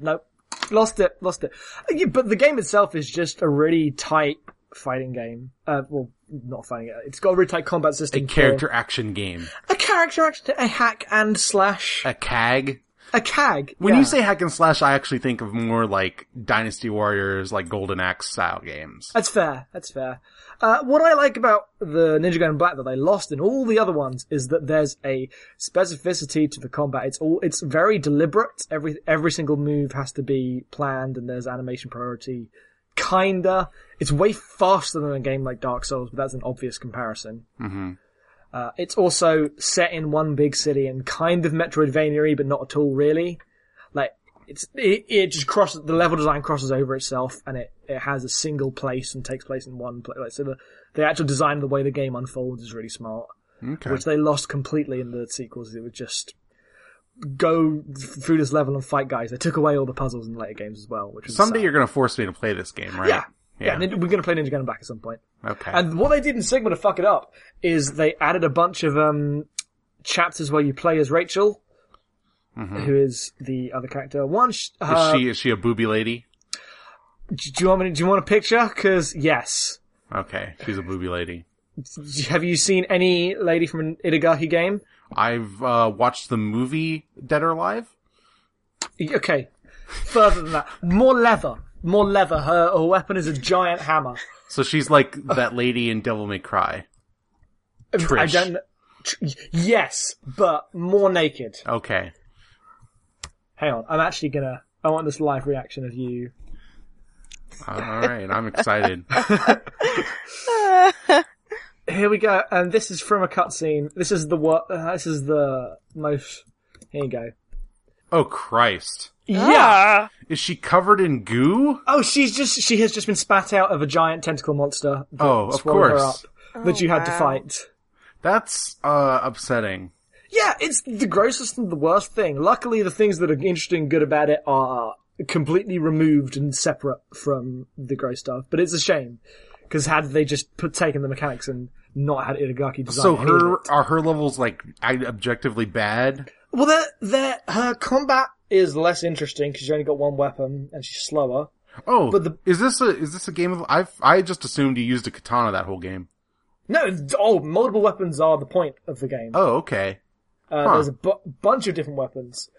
Nope. Lost it. Lost it. But the game itself is just a really tight fighting game. Uh, well, not fighting. uh, It's got a really tight combat system. a for- character action game. a character action, a hack and slash, A CAG. a CAG. When yeah. you say hack and slash, I actually think of more like Dynasty Warriors, like Golden Axe style games. That's fair. That's fair. Uh, what I like about the Ninja Gaiden Black that they lost in all the other ones is that there's a specificity to the combat. It's all, it's very deliberate. Every, every single move has to be planned and there's animation priority. Kinda. It's way faster than a game like Dark Souls, but that's an obvious comparison. hmm Uh, it's also set in one big city and kind of Metroidvania, but not at all really. Like, it's, it, it just crosses, the level design crosses over itself and it, it has a single place and takes place in one place. Like, so the, the actual design of the way the game unfolds is really smart, Okay. which they lost completely in the sequels. It would just go through this level and fight guys. They took away all the puzzles in later games as well, which was Someday sad. you're gonna force me to play this game, right? yeah. Yeah, Nin- we're gonna play Ninja Gaiden Black at some point. Okay. And what they did in Sigma to fuck it up is they added a bunch of um, chapters where you play as Rachel, who is the other character. One, sh- Mm-hmm. is uh, she is she a booby lady? Do you want me? To, do you want a picture? Because yes. Okay, she's a booby lady. Have you seen any lady from an Itagaki game? I've uh, watched the movie Dead or Alive. Okay. Further than that, more leather, more leather. Her, her weapon is a giant hammer. So she's like that lady in Devil May Cry. I Trish. don't. Tr- Yes, but more naked. Okay. Hang on, I'm actually gonna. I want this live reaction of you. All right, I'm excited. Here we go, and this is from a cutscene. This is the what? Uh, this is the most. Here you go. Oh Christ. Yeah. Ah. Is she covered in goo? Oh, she's just. She has just been spat out of a giant tentacle monster. that Oh, of swallowed her course. up, that you had to fight. That's uh upsetting. Yeah, it's the grossest and the worst thing. Luckily, the things that are interesting and good about it are completely removed and separate from the gross stuff. But it's a shame because had they just put taken the mechanics and not had Itagaki design, So her it- are her levels like objectively bad? well, they're, they're, her combat is less interesting because she's only got one weapon and she's slower. Oh, But the- is this a is this a game of I've I just assumed you used a katana that whole game. No, oh, multiple weapons are the point of the game. Oh, okay. Uh, huh. There's a bu- bunch of different weapons,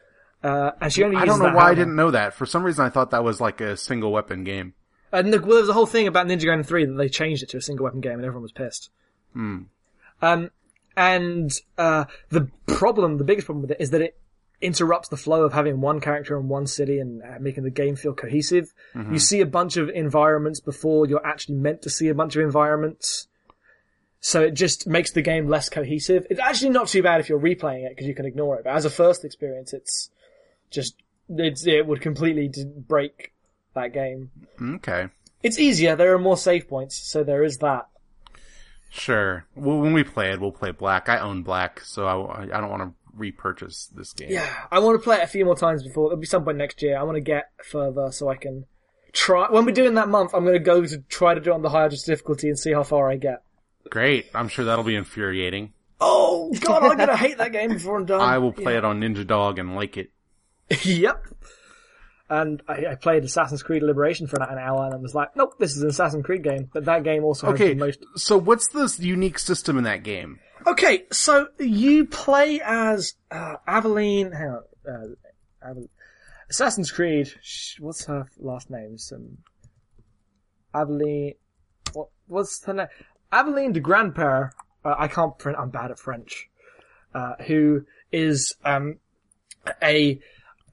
uh, and she only I don't know why I didn't know that. For some reason, I thought that was like a single weapon game. And the, well, there was a whole thing about Ninja Gaiden 3 that they changed it to a single weapon game and everyone was pissed. Hmm. Um, and, uh, the problem, the biggest problem with it is that it interrupts the flow of having one character in one city and uh, making the game feel cohesive. Mm-hmm. You see a bunch of environments before you're actually meant to see a bunch of environments. So it just makes the game less cohesive. It's actually not too bad if you're replaying it because you can ignore it. But as a first experience, it's just, it's, it would completely break that game. Okay, It's easier. There are more save points, so there is that. sure. Well, when we play it, we'll play black. I own black, so I, I don't want to repurchase this game. Yeah, I want to play it a few more times before. There'll be some point next year. I want to get further so I can try. When we're doing that month, I'm going to go to try to do it on the highest difficulty and see how far I get. Great. I'm sure that'll be infuriating. Oh God, I'm going to hate that game before I'm done. I will play it on Ninja Dog and like it. yep. And I, I played Assassin's Creed Liberation for an hour, and I was like, "Nope, this is an Assassin's Creed game." But that game also has Okay, the most so what's this unique system in that game? Okay, so you play as uh, Aveline. Hang on, uh, Ave- Assassin's Creed. What's her last name? Some Aveline. What? What's her name? Aveline de Grandpere. Uh, I can't print. I'm bad at French. Uh, who is um, a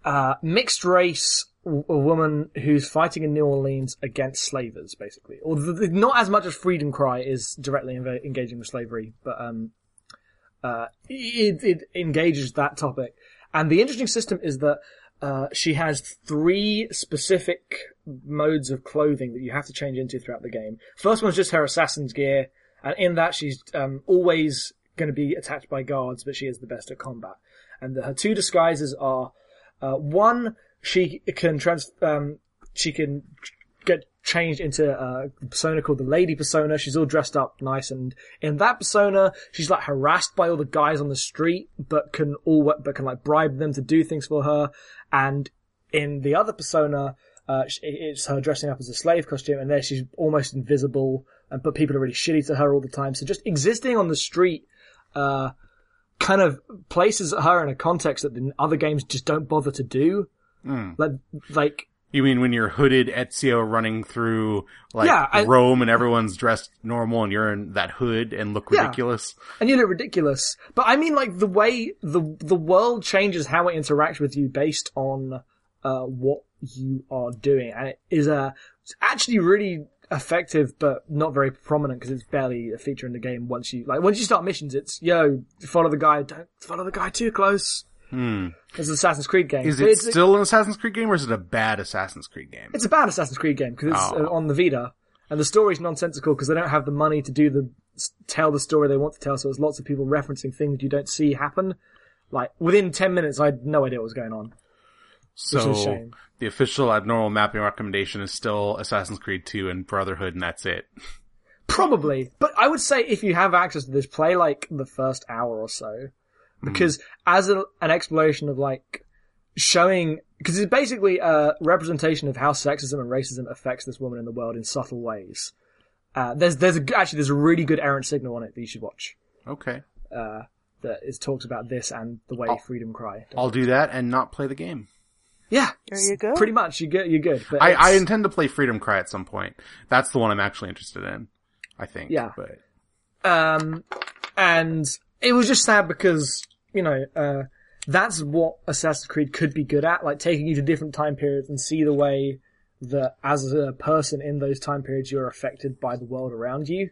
uh, mixed race woman who's fighting in New Orleans against slavers, basically. Or not as much as Freedom Cry is directly enga- engaging with slavery, but um, uh, it, it engages that topic. And the interesting system is that uh, she has three specific modes of clothing that you have to change into throughout the game. First one's just her assassin's gear, and in that she's um, always going to be attacked by guards, but she is the best at combat. And the, her two disguises are uh, one, she can trans, um, she can get changed into a persona called the Lady Persona. She's all dressed up nice, and in that persona, she's like harassed by all the guys on the street, but can all but can like bribe them to do things for her. And in the other persona, uh, it's her dressing up as a slave costume, and there she's almost invisible, and but people are really shitty to her all the time. So just existing on the street, uh, kind of places her in a context that the other games just don't bother to do. Like, like You mean when you're hooded Ezio running through like Yeah, I- Rome and everyone's dressed normal and you're in that hood and look Yeah. ridiculous? and you look ridiculous. But I mean, like the way the the world changes how it interacts with you based on uh, what you are doing, and it is it's actually really effective, but not very prominent because it's barely a feature in the game. Once you like, once you start missions, it's yo follow the guy, don't follow the guy too close. Hmm. It's an Assassin's Creed game. Is it still an Assassin's Creed game or is it a bad Assassin's Creed game? It's a bad Assassin's Creed game because it's Oh. uh, on the Vita, and the story's nonsensical because they don't have the money to do the tell the story they want to tell. So there's lots of people referencing things you don't see happen. Like within ten minutes, I had no idea what was going on. So a shame. The official abnormal mapping recommendation is still Assassin's Creed 2 and Brotherhood and that's it. Probably, but I would say if you have access to this, play like the first hour or so, because as a, an exploration of like showing, because it's basically a representation of how sexism and racism affects this woman in the world in subtle ways. Uh, there's there's a, actually there's a really good errant signal on it that you should watch. Okay. Uh, that is talks about this and the way I'll- freedom cry. I'll do that and not play the game. Yeah, There you go. Pretty much, you get you're good. But I, I intend to play Freedom Cry at some point. That's the one I'm actually interested in. I think. Yeah. But Um, and it was just sad because, you know, uh, that's what Assassin's Creed could be good at, like taking you to different time periods and see the way that as a person in those time periods you're affected by the world around you.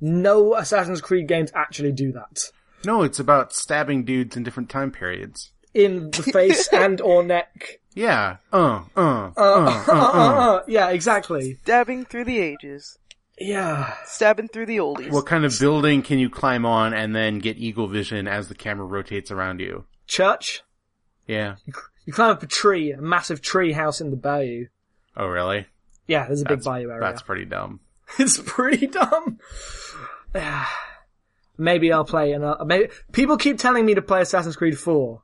No Assassin's Creed games actually do that. no, it's about stabbing dudes in different time periods. In the face and or neck. Yeah. Uh, uh, uh, Uh, uh, uh, uh. uh, yeah, exactly. Stabbing through the ages. Yeah. Stabbing through the oldies. What kind of building can you climb on and then get eagle vision as the camera rotates around you? Church. Yeah. You climb up a tree, a massive tree house in the bayou. Oh, really? Yeah, there's a big That's, bayou area. that's pretty dumb. It's pretty dumb. maybe I'll play another. Maybe people keep telling me to play Assassin's Creed 4.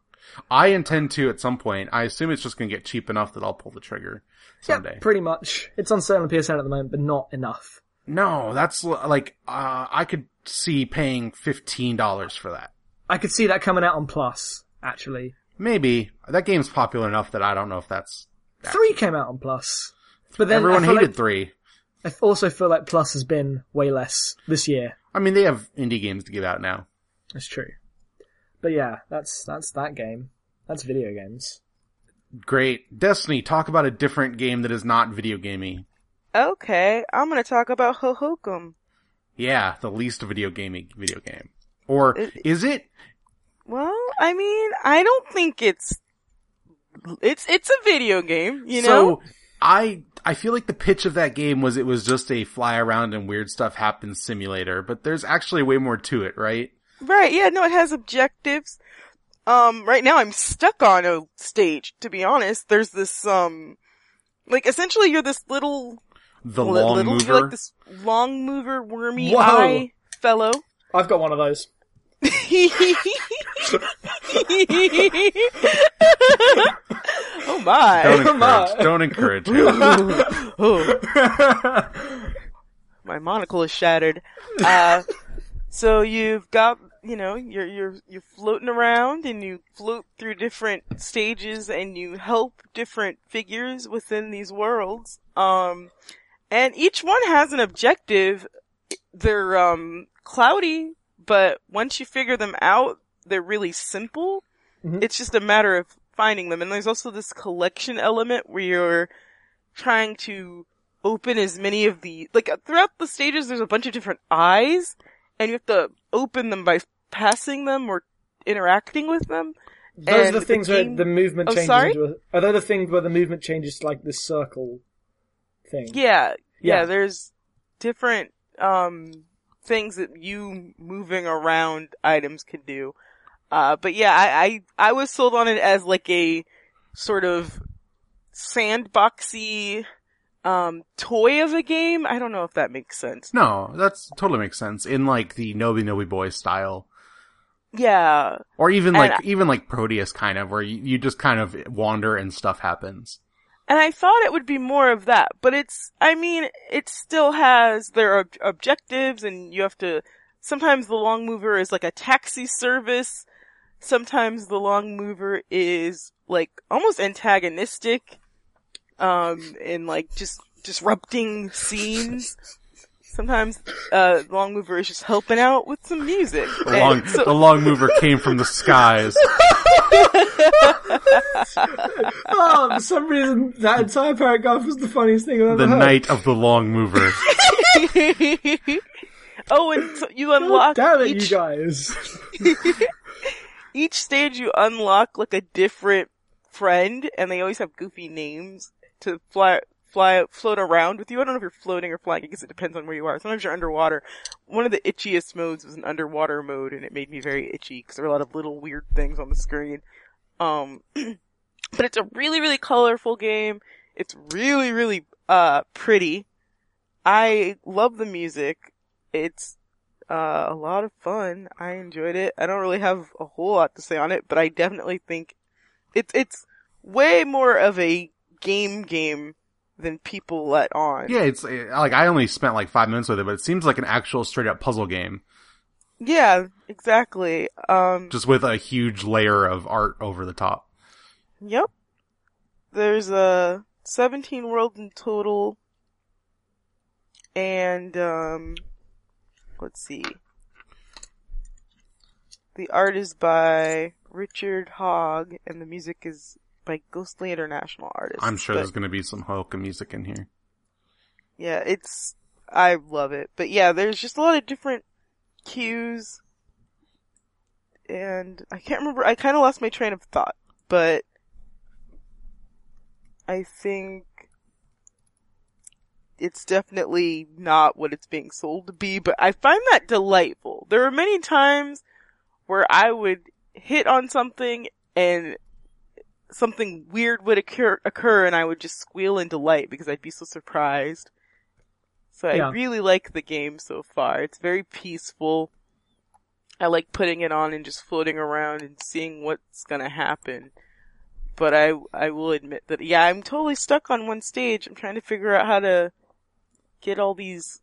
I intend to at some point. I assume it's just going to get cheap enough that I'll pull the trigger someday. Yeah, pretty much. It's on sale on PSN at the moment, but not enough. No, that's like uh, I could see paying fifteen dollars for that. I could see that coming out on Plus. Actually, Maybe that game's popular enough that I don't know if that's. three came out on Plus, but then Everyone hated like, three. I also feel like Plus has been way less this year. I mean, they have indie games to give out now. That's true. But yeah, that's that's that game. That's video games. Great, Destiny. Talk about a different game that is not video gamey. Okay, I'm gonna talk about Hohokum. Yeah, the least video gamey video game. Or It- is it? Well, I mean, I don't think it's it's it's a video game, you know. So I I feel like the pitch of that game was it was just a fly around and weird stuff happens simulator, but there's actually way more to it, right? Right, yeah, no, it has objectives. Um, right now I'm stuck on a stage, to be honest. There's this, um, like essentially you're this little, The li- long little, mover. you're like this long mover, wormy Whoa. eye fellow. I've got one of those. oh my. Don't Come on. encourage. Don't encourage him. Oh. My monocle is shattered. Uh, so you've got, you know, you're, you're, you're floating around and you float through different stages and you help different figures within these worlds. Um, and each one has an objective. They're, um, cloudy, but once you figure them out, they're really simple. Mhm. It's just a matter of finding them. And there's also this collection element where you're trying to open as many of the, like throughout the stages there's a bunch of different eyes, and you have to open them by passing them or interacting with them. Those are And the the things game- where the movement Oh, changes. sorry? Into a, are they the things where the movement changes to like this circle thing? Yeah, yeah, Yeah. there's different, um, things that you moving around items can do. Uh, but yeah, I, I, I was sold on it as like a sort of sandboxy, um, toy of a game. I don't know if that makes sense. No, that's totally makes sense in like the Noby Noby Boy style, Yeah, or even And like even like Proteus kind of, where you, you just kind of wander and stuff happens. And I thought it would be more of that, but it's, I mean, it still has their ob- objectives and you have to, sometimes the long mover is like a taxi service. Sometimes the long mover is like almost antagonistic, um, in like just disrupting scenes. Sometimes, uh, the long mover is just helping out with some music. The long, so- the long mover came from the skies. oh, for some reason, that entire paragraph was the funniest thing I've ever The heard. night of the long mover. oh, and so you God unlock damn it, each you guys. each stage you unlock like a different friend and they always have goofy names to fly fly float around with you. I don't know if you're floating or flying, guess it depends on where you are. Sometimes you're underwater. One of the itchiest modes was an underwater mode and it made me very itchy because there were a lot of little weird things on the screen. Um but it's a really, really colorful game. It's really, really uh pretty. I love the music. It's uh, a lot of fun. I enjoyed it. I don't really have a whole lot to say on it, but I definitely think it's it's way more of a game game than people let on. Yeah, it's uh, like I only spent like five minutes with it, but it seems like an actual straight up puzzle game, Yeah, exactly. Um, just with a huge layer of art over the top. Yep. There's uh 17 worlds in total. And um let's see. The art is by Richard Hogg and the music is by Ghostly International Artists. I'm sure But, there's going to be some Hoka music in here. Yeah, it's I love it. But yeah, there's just a lot of different cues and I can't remember I kind of lost my train of thought, but I think it's definitely not what it's being sold to be, but I find that delightful. There are many times where I would hit on something and something weird would occur, occur and I would just squeal in delight because I'd be so surprised. So I really like the game so far. It's very peaceful. I like putting it on and just floating around and seeing what's gonna happen. But I, I will admit that, yeah, I'm totally stuck on one stage. I'm trying to figure out how to get all these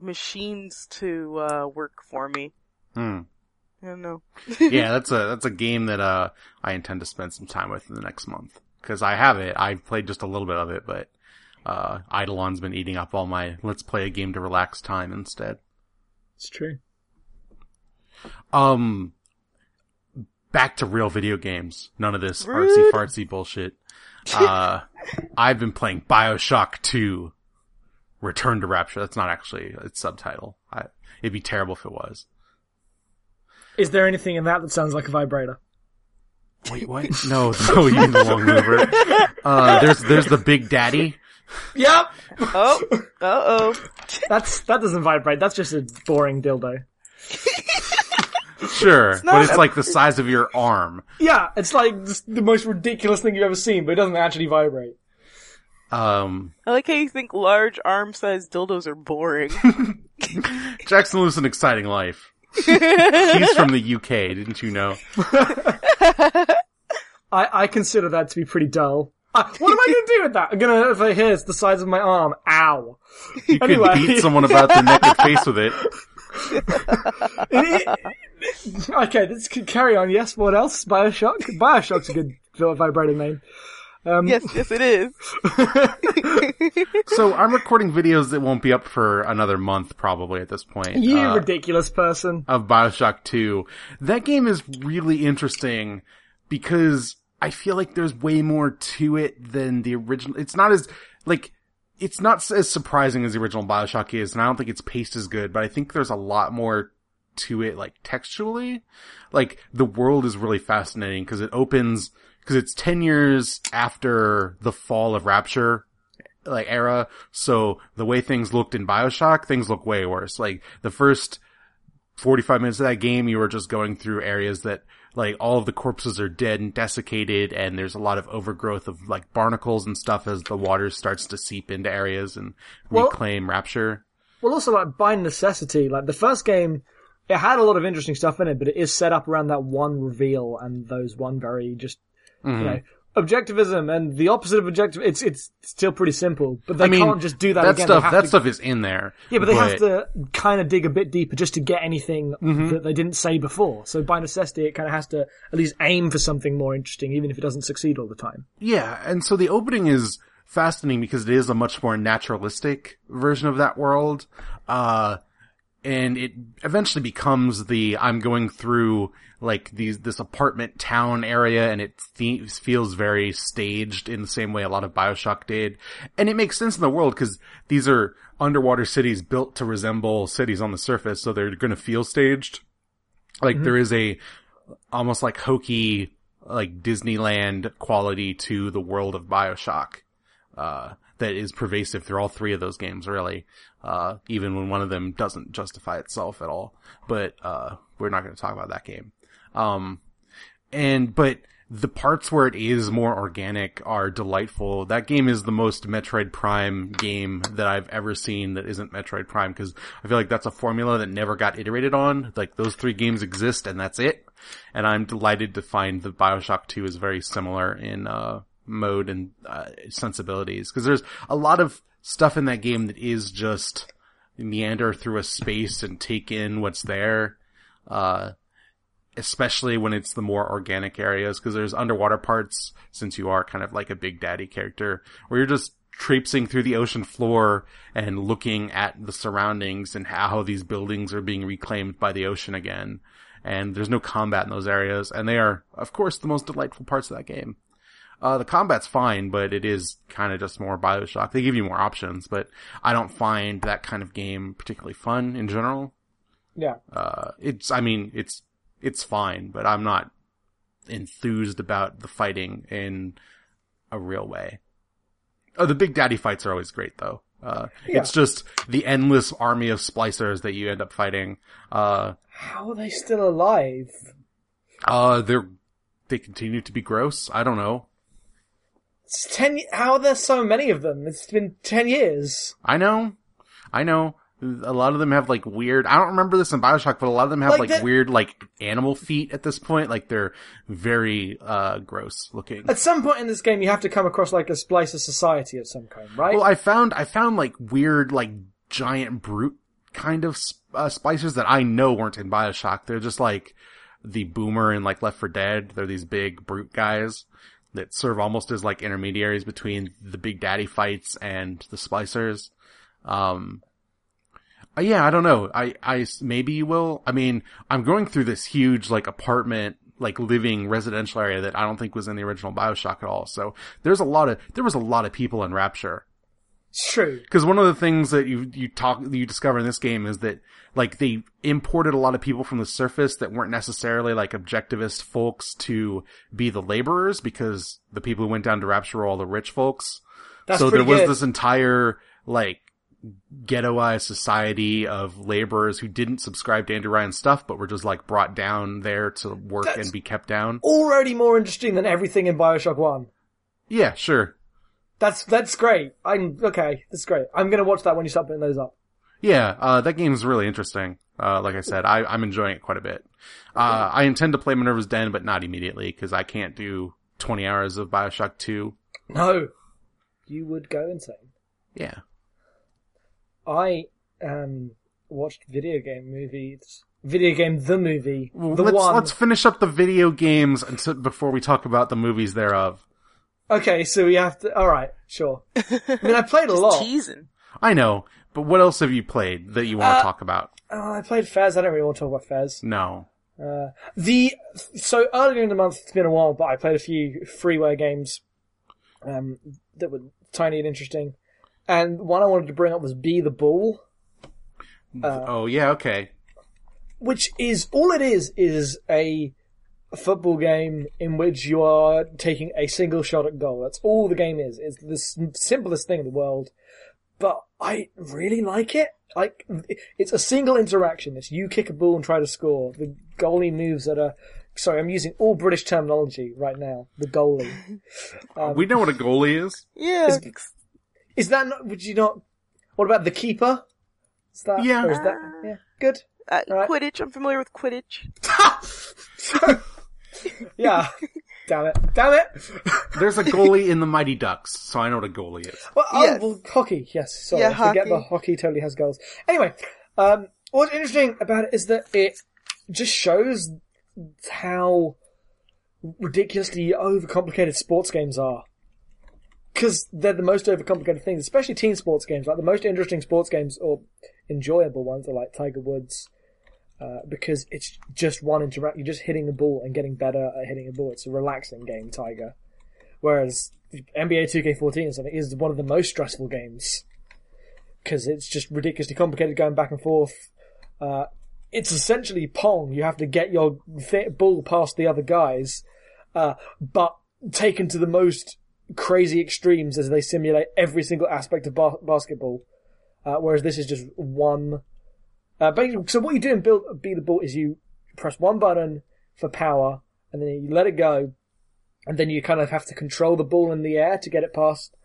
machines to, uh, work for me. Hmm. I don't know. yeah, that's a that's a game that uh I intend to spend some time with in the next month because I have it. I've played just a little bit of it, but uh Eidolon's been eating up all my let's play a game to relax time instead. It's true. Um, back to real video games. None of this Rude. artsy fartsy bullshit. Uh, I've been playing Bioshock 2 Return to Rapture. That's not actually its subtitle. I, it'd be terrible if it was. Is there anything in that that sounds like a vibrator? Wait, what? No, no, you need the long mover. Uh, there's, there's the Big Daddy. Yep. Oh, uh oh. That's that doesn't vibrate. That's just a boring dildo. Sure, not but it's a- like the size of your arm. Yeah, it's like just the most ridiculous thing you've ever seen, but it doesn't actually vibrate. Um, I like how you think large arm-sized dildos are boring. Jackson lives an exciting life. He's from the UK, didn't you know? I, I consider that to be pretty dull. Uh, what am I going to do with that? I'm going to, if I hear it's the size of my arm, ow. You could beat someone about the neck naked face with it. okay, this could carry on. Yes, what else? Bioshock? Bioshock's a good vibrating name. Um, yes, yes it is. So I'm recording videos that won't be up for another month probably at this point. You uh, ridiculous person. of Bioshock 2. That game is really interesting because I feel like there's way more to it than the original. It's not as, like, it's not as surprising as the original Bioshock is, and I don't think its paced as good, but I think there's a lot more to it, like, textually. Like, the world is really fascinating because it opens, because it's 10 years after the fall of Rapture, like, era, so the way things looked in Bioshock, things look way worse. Like, the first 45 minutes of that game, you were just going through areas that, like, all of the corpses are dead and desiccated, and there's a lot of overgrowth of, like, barnacles and stuff as the water starts to seep into areas and Well- reclaim Rapture. Well, also, like, by necessity, like, the first game, it had a lot of interesting stuff in it, but it is set up around that one reveal and those one very just, Mm-hmm. you know, objectivism and the opposite of objective. It's, it's still pretty simple, but they I mean, can't just do that, that again. stuff that to- stuff is in there. Yeah, but they have to kind of dig a bit deeper just to get anything Mm-hmm. that they didn't say before. So by necessity, it kind of has to at least aim for something more interesting, even if it doesn't succeed all the time. Yeah, and so the opening is fascinating because it is a much more naturalistic version of that world. Uh, and it eventually becomes the, I'm going through like these, this apartment town area and it feels very staged in the same way a lot of Bioshock did. And it makes sense in the world because these are underwater cities built to resemble cities on the surface, so they're gonna feel staged. Like there is a, almost like hokey, like Disneyland quality to the world of Bioshock, uh, that is pervasive through all three of those games, really. Uh, even when one of them doesn't justify itself at all. But, uh, we're not going to talk about that game. Um, and, but the parts where it is more organic are delightful. That game is the most Metroid Prime game that I've ever seen that isn't Metroid Prime because I feel like that's a formula that never got iterated on. Like those three games exist and that's it. And I'm delighted to find that Bioshock 2 is very similar in, uh, mode and, uh, sensibilities because there's a lot of stuff in that game that is just meander through a space and take in what's there. Uh, especially when it's the more organic areas, because there's underwater parts, since you are kind of like a Big Daddy character, where you're just traipsing through the ocean floor and looking at the surroundings and how these buildings are being reclaimed by the ocean again. And there's no combat in those areas, and they are, of course, the most delightful parts of that game. Uh, the combat's fine, but it is kind of just more Bioshock. They give you more options, but I don't find that kind of game particularly fun in general. Yeah. Uh, it's, I mean, it's it's fine, but I'm not enthused about the fighting in a real way. Oh, the Big Daddy fights are always great though. Uh, Yeah. it's just the endless army of splicers that you end up fighting. Uh, How are they still alive? uh, they're, they continue to be gross. I don't know. It's ten. How are there so many of them? It's been ten years. I know. I know. A lot of them have like weird, I don't remember this in Bioshock, but a lot of them have Like like, that- weird like animal feet at this point. Like they're very, uh, gross looking. At some point in this game, you have to come across like a splicer society of some kind, right? Well, I found I found like weird, like giant brute kind of uh, splicers that I know weren't in Bioshock. They're just like the Boomer in like Left for Dead. They're these big brute guys that serve almost as like intermediaries between the Big Daddy fights and the splicers. Um, uh, yeah, I don't know. I, I, maybe you will. I mean, I'm going through this huge, like, apartment, like, living residential area that I don't think was in the original Bioshock at all. So, there's a lot of, there was a lot of people in Rapture. It's true. Cause one of the things that you, you talk, you discover in this game is that, like, they imported a lot of people from the surface that weren't necessarily, like, objectivist folks to be the laborers because the people who went down to Rapture were all the rich folks That's so there was good. this entire like ghettoized society of laborers who didn't subscribe to Andrew Ryan's stuff, but were just like brought down there to work That's- and be kept down. already more interesting than everything in Bioshock One. Yeah, sure. That's that's great. I'm okay. That's great. I'm gonna watch that when you start putting those up. Yeah, uh, that game is really interesting. Uh, like I said, I, I'm enjoying it quite a bit. Uh, I intend to play Minerva's Den, but not immediately because I can't do 20 hours of Bioshock 2. No, you would go insane. Yeah. I um watched video game movies. Video game the movie, the let's, one. let's finish up the video games until, before we talk about the movies thereof. Okay, so we have to. All right, sure. I mean, I played a lot. Teasing. I know, but what else have you played that you want to Uh, talk about? Oh, I played Fez. I don't really want to talk about Fez. No. Uh, the so earlier in the month, it's been a while, but I played a few freeware games um, that were tiny and interesting. And one I wanted to bring up was Be the Ball, Uh, oh yeah, okay. which is all it is is a football game in which you are taking a single shot at goal. That's all the game is. It's the simplest thing in the world, but I really like it. Like it's a single interaction. It's you kick a ball and try to score. The goalie moves at a. Sorry, I'm using all British terminology right now. The goalie. Um, we know what a goalie is. Yeah. Is that not? Would you not? What about the keeper? Is that? Yeah. Or is that? Yeah. Good. Uh, Alright. Quidditch. I'm familiar with Quidditch. yeah. Damn it. Damn it. There's a goalie in the Mighty Ducks, so I know what a goalie is. Well, oh, Yes. well, hockey. Yes. Sorry, Yeah, I forget hockey. the hockey totally has goals. Anyway, um, what's interesting about it is that it just shows how ridiculously overcomplicated sports games are. Because they're the most overcomplicated things, especially team sports games. Like the most interesting sports games or enjoyable ones are like Tiger Woods, uh, because it's just one interact. You're just hitting the ball and getting better at hitting the ball. It's a relaxing game, Tiger. Whereas NBA 2K14 or something is one of the most stressful games because it's just ridiculously complicated going back and forth. Uh, it's essentially Pong. You have to get your th- ball past the other guys, uh, but taken to the most crazy extremes as they simulate every single aspect of ba- basketball. Uh, whereas this is just one. Uh, basically, so what you do in build, Be the Ball is you press one button for power, and then you let it go, and then you kind of have to control the ball in the air to get it past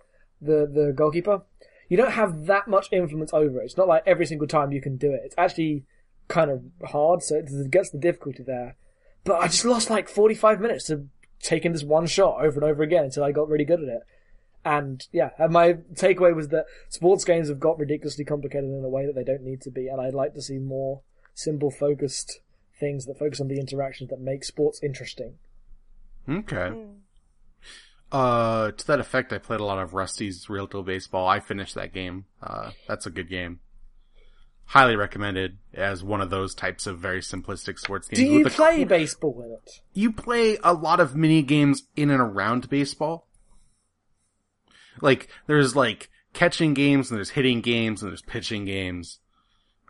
the the goalkeeper. You don't have that much influence over it. It's not like every single time you can do it. It's actually kind of hard, so it gets the difficulty there. But I just lost like 45 minutes to taking this one shot over and over again until I got really good at it. And yeah, and my takeaway was that sports games have got ridiculously complicated in a way that they don't need to be, and I'd like to see more simple, focused things that focus on the interactions that make sports interesting. Okay. Uh, to that effect, I played a lot of Rusty's Real Deal Baseball. I finished that game. Uh, that's a good game. Highly recommended as one of those types of very simplistic sports games. Do you with a play cool- baseball with it? you play a lot of mini games in and around baseball. Like there's like catching games and there's hitting games and there's pitching games.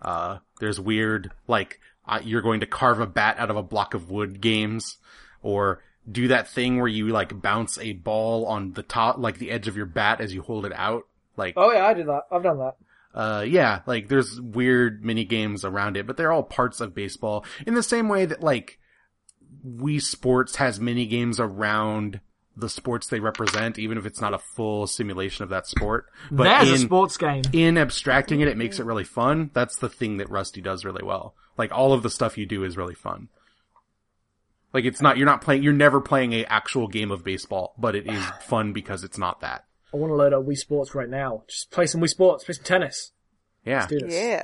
Uh, there's weird like uh, you're going to carve a bat out of a block of wood games, or do that thing where you like bounce a ball on the top, like the edge of your bat as you hold it out. Like Oh yeah, I did that. I've done that. uh, yeah, like there's weird mini games around it, but they're all parts of baseball in the same way that like Wii Sports has mini games around the sports they represent, even if it's not a full simulation of that sport. But There's a sports game. in abstracting it, it makes it really fun. That's the thing that Rusty does really well. Like all of the stuff you do is really fun. Like it's not, you're not playing, you're never playing a actual game of baseball, but it is fun because it's not that. I want to load up Wii Sports right now. Just play some Wii Sports, play some tennis. Yeah. Let's do this. Yeah.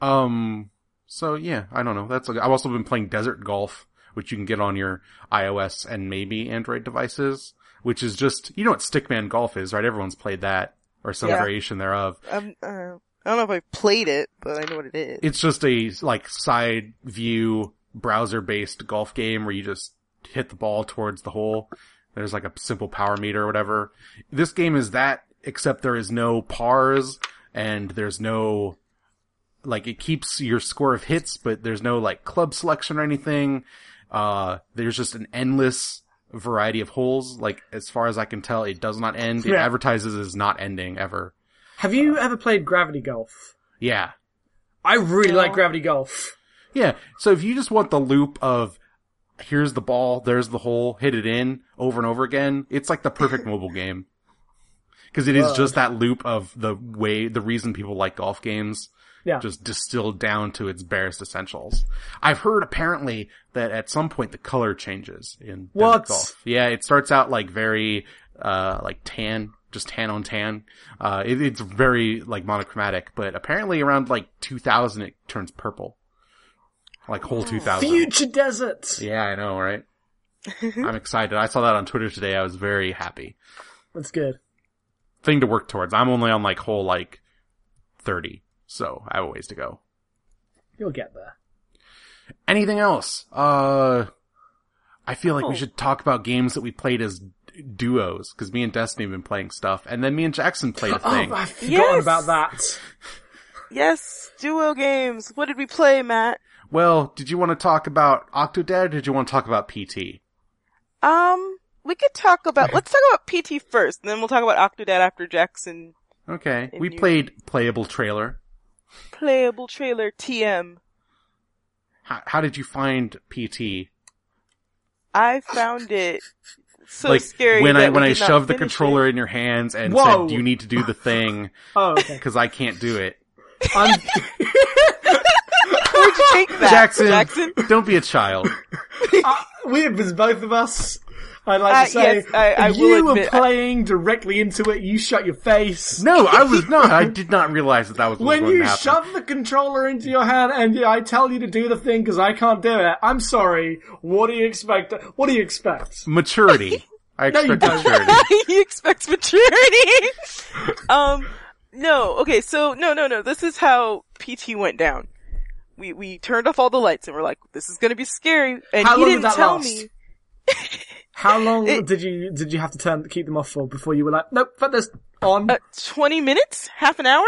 Um. So yeah, I don't know. That's. I've also been playing Desert Golf, which you can get on your iOS and maybe Android devices. Which is just you know what Stickman Golf is, right? Everyone's played that or some Yeah. variation thereof. I'm, uh, I don't know if I've played it, but I know what it is. It's just a like side view browser based golf game where you just hit the ball towards the hole. There's like a simple power meter or whatever. This game is that, except there is no pars and there's no, like it keeps your score of hits, but there's no like club selection or anything. Uh, there's just an endless variety of holes. Like as far as I can tell, it does not end. It Yeah. advertises as not ending ever. Have you ever played Gravity Golf? Yeah. I really No. like Gravity Golf. Yeah. So if you just want the loop of here's the ball, there's the hole, hit it in over and over again, it's like the perfect mobile game. Cause it is just that loop of the way, the reason people like golf games. Yeah. Just distilled down to its barest essentials. I've heard apparently that at some point the color changes in Desert What? golf. Yeah, it starts out like very, uh, like tan, just tan on tan. Uh, it, it's very like monochromatic, but apparently around like 2000 it turns purple. Like whole 2000. Future deserts! Yeah, I know, right? I'm excited. I saw that on Twitter today. I was very happy. That's good. Thing to work towards. I'm only on like whole like 30, so I have a ways to go. You'll get there. Anything else? Uh, I feel like Oh. we should talk about games that we played as duos, because me and Destiny have been playing stuff, and then me and Jackson played a thing. Oh, I've forgotten Yes. about that. Yes, duo games. What did we play, Matt? Well, did you want to talk about Octodad, or did you want to talk about PT? Um, we could talk about, let's talk about PT first, and then we'll talk about Octodad after Jackson. Okay, we you- played playable trailer. Playable trailer TM. How, how did you find PT? I found it so like scary. when I when I shoved the controller it. in your hands and Whoa. said you need to do the thing Oh, okay. because I can't do it. I'm, Where'd you take that? Jackson, Jackson? don't be a child. uh, we was both of us. I'd like Uh, to say, yes, I- I if will you admit- were playing directly into it. You shut your face. No, I was not. I did not realize that that was what When was going you to happen. shove the controller into your hand and I tell you to do the thing because I can't do it, I'm sorry. What do you expect? What do you expect? Maturity. I No, you expect don't. maturity. he expects maturity. um, no, okay, so no, no, no. This is how PT went down. We we turned off all the lights and we're like, "This is gonna be scary." And How he long did didn't that tell last? me. How long It- did you did you have to turn keep them off for before you were like, nope, put this on? Uh, Twenty minutes, half an hour.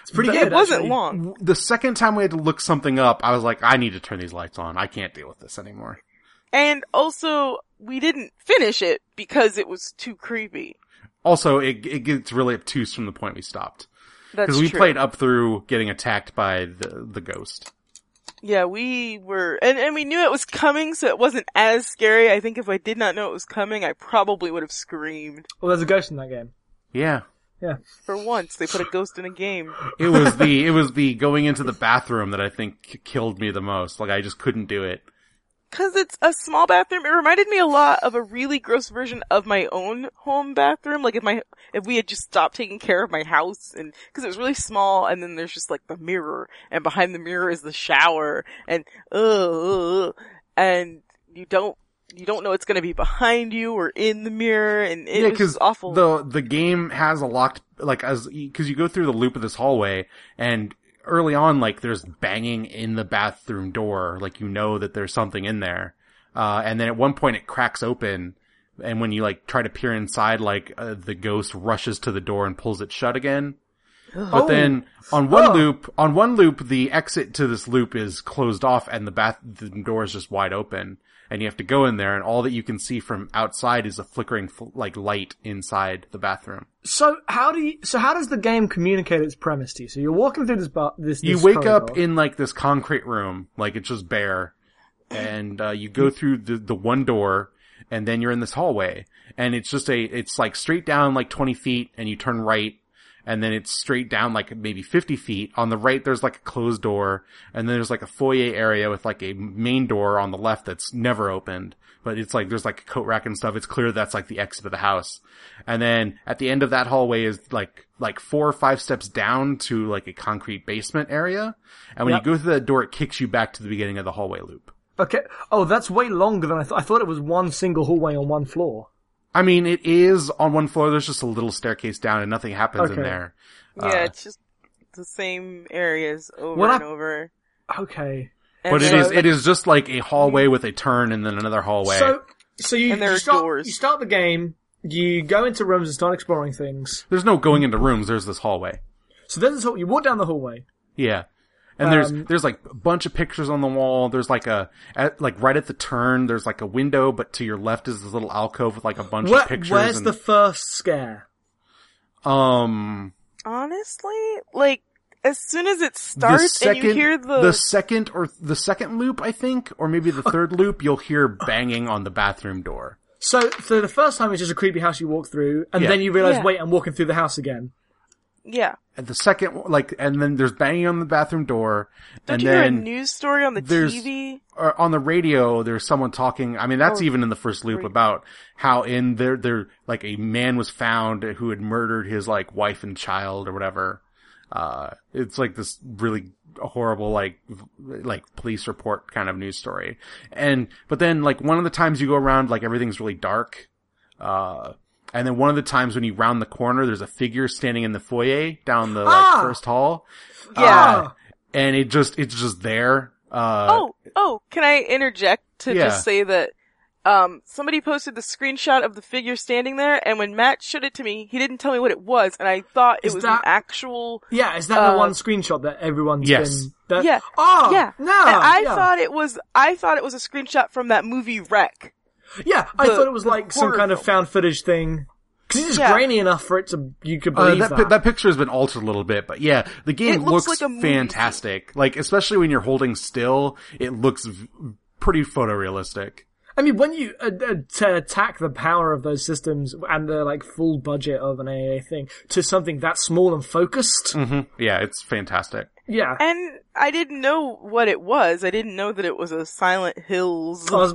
it's pretty it good. wasn't actually. long. The second time we had to look something up, I was like, I need to turn these lights on. I can't deal with this anymore. And also, we didn't finish it because it was too creepy. Also, it, it gets really obtuse from the point we stopped. That's Because we true. played up through getting attacked by the, the ghost. Yeah, we were, and, and we knew it was coming, so it wasn't as scary. I think if I did not know it was coming, I probably would have screamed. Well, there's a ghost in that game. Yeah. Yeah. For once, they put a ghost in a game. It was the, it was the going into the bathroom that I think killed me the most. Like I just couldn't do it. Cause it's a small bathroom, it reminded me a lot of a really gross version of my own home bathroom. Like if my, if we had just stopped taking care of my house and, cause it was really small and then there's just like the mirror and behind the mirror is the shower and, uh, and you don't, you don't know it's gonna be behind you or in the mirror and it yeah, was because awful. the the game has a locked like as because you go through the loop of this hallway and early on like there's banging in the bathroom door like you know that there's something in there uh and then at one point it cracks open and when you like try to peer inside like uh, the ghost rushes to the door and pulls it shut again but Oh. then on one Oh. loop on one loop the exit to this loop is closed off and the bath the door is just wide open and you have to go in there and all that you can see from outside is a flickering fl- like light inside the bathroom So how do you? So how does the game communicate its premise to you? So you're walking through this bar. This, you this wake up in like this concrete room like it's just bare and uh, you go through the, the one door and then you're in this hallway and it's just a it's like straight down like 20 feet and you turn right and then it's straight down like maybe 50 feet on the right there's like a closed door and then there's like a foyer area with like a main door on the left that's never opened but it's like there's like a coat rack and stuff it's clear that's like the exit of the house and then at the end of that hallway is like like four or five steps down to like a concrete basement area and when Yep. you go through that door it kicks you back to the beginning of the hallway loop Okay. Oh, that's way longer than I thought. I thought it was one single hallway on one floor. I mean, it is on one floor. There's just a little staircase down, and nothing happens in there. yeah, Uh, it's just the same areas over What and I- over. Okay. And but it then- is it is just like a hallway with a turn and then another hallway. So, so you, And there you are start, doors. you start the game, you go into rooms and start exploring things. there's no going into rooms. There's this hallway. So there's this hall, you walk down the hallway. Yeah. And there's Um, there's like a bunch of pictures on the wall. There's like a at, like right at the turn. There's like a window, but to your left is this little alcove with like a bunch Where, of pictures. where's and, the first scare? um honestly, like as soon as it the starts second and you hear the, second or the second loop I think or maybe the third loop you'll hear banging on the bathroom door. So, so the first time it's just a creepy house you walk through, and Yeah. then you realize, Yeah. wait, I'm walking through the house again. Yeah. And the second like and then there's banging on the bathroom door Don't and you hear a news story on the TV? or on the radio there's someone talking i mean that's Oh, even in the first loop great. about how in there there like a man was found who had murdered his like wife and child or whatever uh it's like this really horrible like like police report kind of news story and but then like one of the times you go around like everything's really dark uh and then one of the times when you round the corner there's a figure standing in the foyer down the like Ah! first hall Yeah. Uh, and it just it's just there uh oh, oh, can I interject to Yeah. just say that um somebody posted the screenshot of the figure standing there and when Matt showed it to me, he didn't tell me what it was and I thought it Is was that- an actual Yeah, is that Uh, the one screenshot that everyone's Yes. been? That, Yeah. Oh, yeah. No. and I yeah. thought it was I thought it was a screenshot from that movie REC. Yeah, I thought it was like some horror kind of found footage thing. Cause it's just Yeah. grainy enough for it to, you could Uh, believe that, that. pi- that picture has been altered a little bit, but yeah, the game It looks looks, like a movie fantastic. Like, especially when you're holding still, it looks v- pretty photorealistic. I mean, when you uh, uh, to attack the power of those systems and the like full budget of an AA thing to something that small and focused, hmm Yeah, it's fantastic. yeah. And I didn't know what it was. I didn't know that it was a Silent Hills. I was-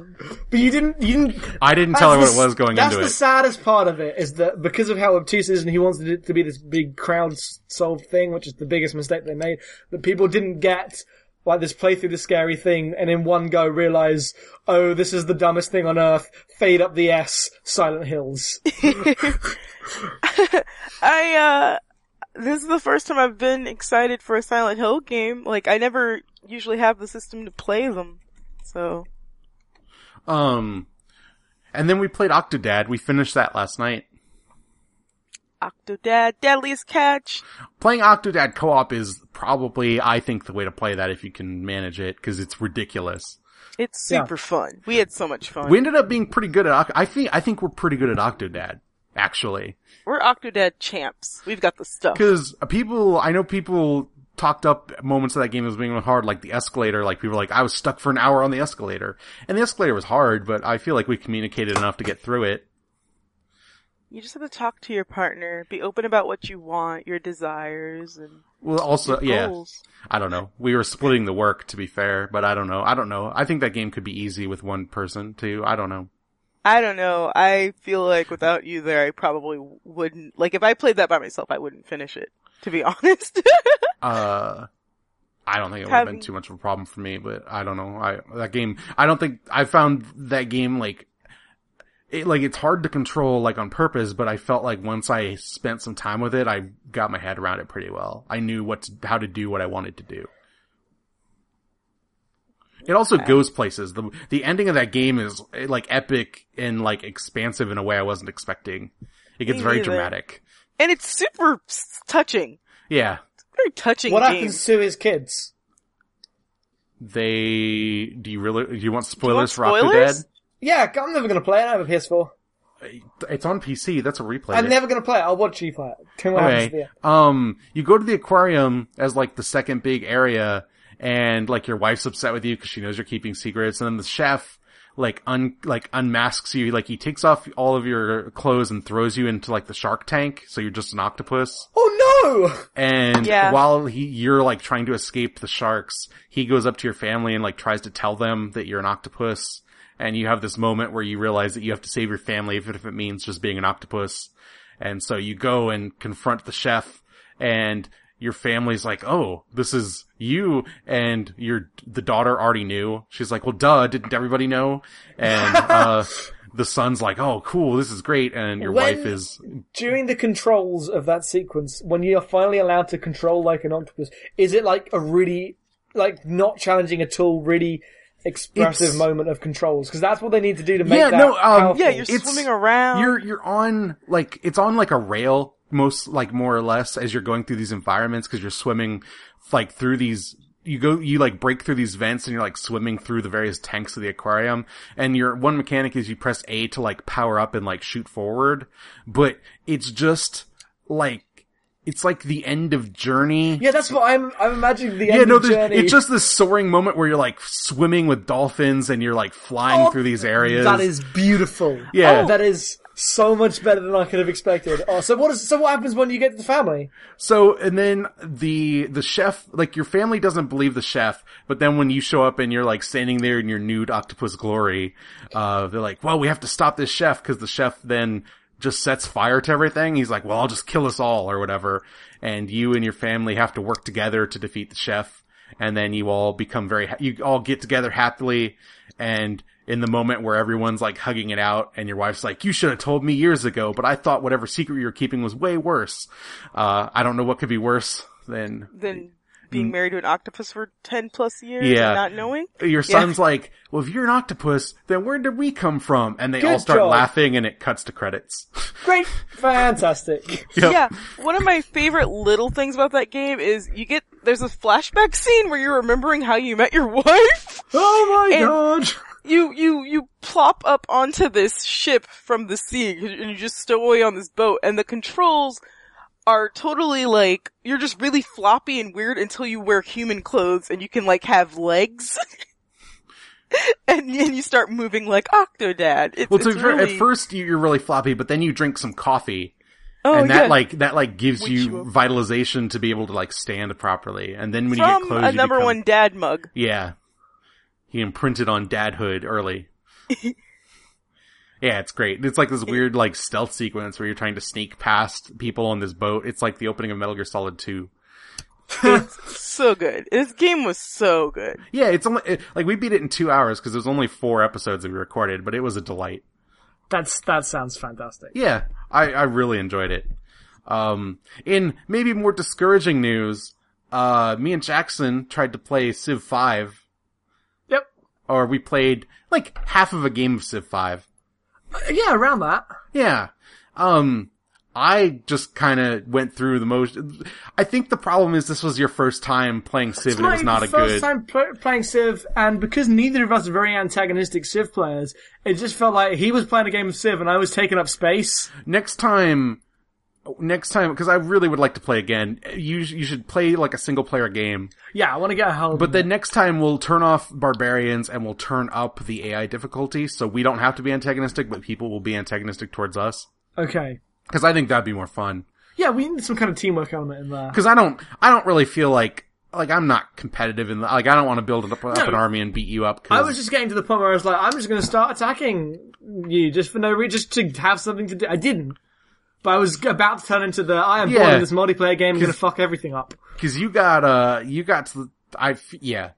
but you didn't, you didn't. I didn't tell her what That's it was going into. That's the saddest part of it is that because of how obtuse it is, and he wanted it to be this big crowd solved thing, which is the biggest mistake they made. That people didn't get like this play through the scary thing, and in one go realize, oh, this is the dumbest thing on earth. Fade up the S, Silent Hills. I, uh, this is the first time I've been excited for a Silent Hill game. Like, I never usually have the system to play them. So, Um, and then we played Octodad. We finished that last night. Octodad, Dadliest Catch. Playing Octodad co-op is probably, I think, the way to play that if you can manage it, because it's ridiculous. It's Yeah. super fun. We had so much fun. We ended up being pretty good at. Oct- I think. I think we're pretty good at Octodad, actually. We're Octodad champs. We've got the stuff. Because people, I know people talked up moments of that game as being hard, like the escalator. Like people were like, I was stuck for an hour on the escalator, and the escalator was hard, but I feel like we communicated enough to get through it. You just have to talk to your partner, be open about what you want, your desires, and Well, also, yeah. I don't know. We were splitting the work, to be fair, but I don't know. I don't know. I think that game could be easy with one person too. I don't know. I don't know. I feel like without you there, I probably wouldn't. Like if I played that by myself, I wouldn't finish it. To be honest. Uh, I don't think it would have been too much of a problem for me, but I don't know. I that game. I don't think I found that game like. It, like it's hard to control like on purpose, but I felt like once I spent some time with it, I got my head around it pretty well. I knew what to, how to do what I wanted to do. It also goes places. The the ending of that game is eh, like epic and like expansive in a way I wasn't expecting. It gets Me very neither. dramatic. and it's super touching. Yeah. Very touching What game. happens to his kids? They do you really do you want spoilers want for Octodad? Spoilers? Yeah, I'm never gonna play it. I have a PS4. It's on PC. That's a replay. I'm never gonna play it. I'll watch you play it. Tell me what happens at Okay. end. Um, you go to the aquarium as like the second big area, and like your wife's upset with you because she knows you're keeping secrets, and then the chef like un like unmasks you. Like he takes off all of your clothes and throws you into like the shark tank, so you're just an octopus. Oh no! And Yeah. while he, you're like trying to escape the sharks, he goes up to your family and like tries to tell them that you're an octopus. And you have this moment where you realize that you have to save your family, even if it means just being an octopus. And so you go and confront the chef and your family's like, oh, this is you. And your, the daughter already knew. She's like, well, duh, didn't everybody know? And, uh, the son's like, oh, cool, this is great. And your When- wife is During the controls of that sequence, when you're finally allowed to control like an octopus, is it like a really, like not challenging at all, really expressive It's- moment of controls? Because that's what they need to do to make Yeah, that no, um, powerful. yeah, you're It's- swimming around. You're you're on like it's on like a rail most like more or less as you're going through these environments because you're swimming like through these you go you like break through these vents and you're like swimming through the various tanks of the aquarium and your one mechanic is you press A to like power up and like shoot forward but it's just like it's like the end of journey Yeah, that's what I'm. I'm imagining the end yeah, no, of journey. it's just this soaring moment where you're like swimming with dolphins and you're like flying Oh, through these areas. That is beautiful. Yeah. Oh, that is so much better than I could have expected. Oh, so what is? So what happens when you get to the family? So, and then the, the chef, like your family doesn't believe the chef, but then when you show up and you're like standing there in your nude octopus glory, uh, they're like, well, we have to stop this chef because the chef then just sets fire to everything. He's like, well, I'll just kill us all or whatever. And you and your family have to work together to defeat the chef. And then you all become very, ha- you all get together happily. And in the moment where everyone's like hugging it out and your wife's like, you should have told me years ago, but I thought whatever secret you were keeping was way worse. Uh, I don't know what could be worse than than being mm. married to an octopus for 10 plus years Yeah. and not knowing. your son's like, well, if you're an octopus, then where did we come from? And they all start job. laughing and it cuts to credits. Great, fantastic. Yep. Yeah, one of my favorite little things about that game is you get, there's a flashback scene where you're remembering how you met your wife. Oh my And- god! You, you, you plop up onto this ship from the sea and you just stow away on this boat and the controls are totally like, you're just really floppy and weird until you wear human clothes and you can like have legs. and, then you start moving like Octodad. It's, Well, it's really, at first you- you're really floppy, but then you drink some coffee. oh, and that yeah. like, that like gives Wakes you you vitalization to be able to like stand properly. And then when you from get clothes, a you number become- one dad mug. Yeah. He imprinted on dadhood early. yeah, it's great. It's like this weird like stealth sequence where you're trying to sneak past people on this boat. It's like the opening of Metal Gear Solid 2. So good. This game was so good. Yeah, it's only, it, like we beat it in two hours because there's only four episodes that we recorded, but it was a delight. That's that sounds fantastic. Yeah, I, I really enjoyed it. Um, in maybe more discouraging news, uh, me and Jackson tried to play Civ 5, Yep. or we played like half of a game of Civ 5. Uh, Yeah, around that. Yeah. Um, I just kind of went through the most. I think the problem is this was your first time playing Civ and it was not a good. first time pl- playing Civ, and because neither of us are very antagonistic Civ players, it just felt like he was playing a game of Civ and I was taking up space. Next time, next time because I really would like to play again. You you should play like a single player game. Yeah, I want to get a hold. But then next time we'll turn off barbarians and we'll turn up the AI difficulty so we don't have to be antagonistic, but people will be antagonistic towards us. okay. Because I think that'd be more fun. Yeah, we need some kind of teamwork element in there. Because I don't I don't really feel like like I'm not competitive in the like I don't want to build up, up No. an army and beat you up. 'cause- I was just getting to the point where I was like, I'm just going to start attacking you just for no reason, just to have something to do. I didn't. But I was about to turn into the, I am Yeah. born in this multiplayer game, I'm to fuck everything up. Cause you got, uh, you got to, I, yeah.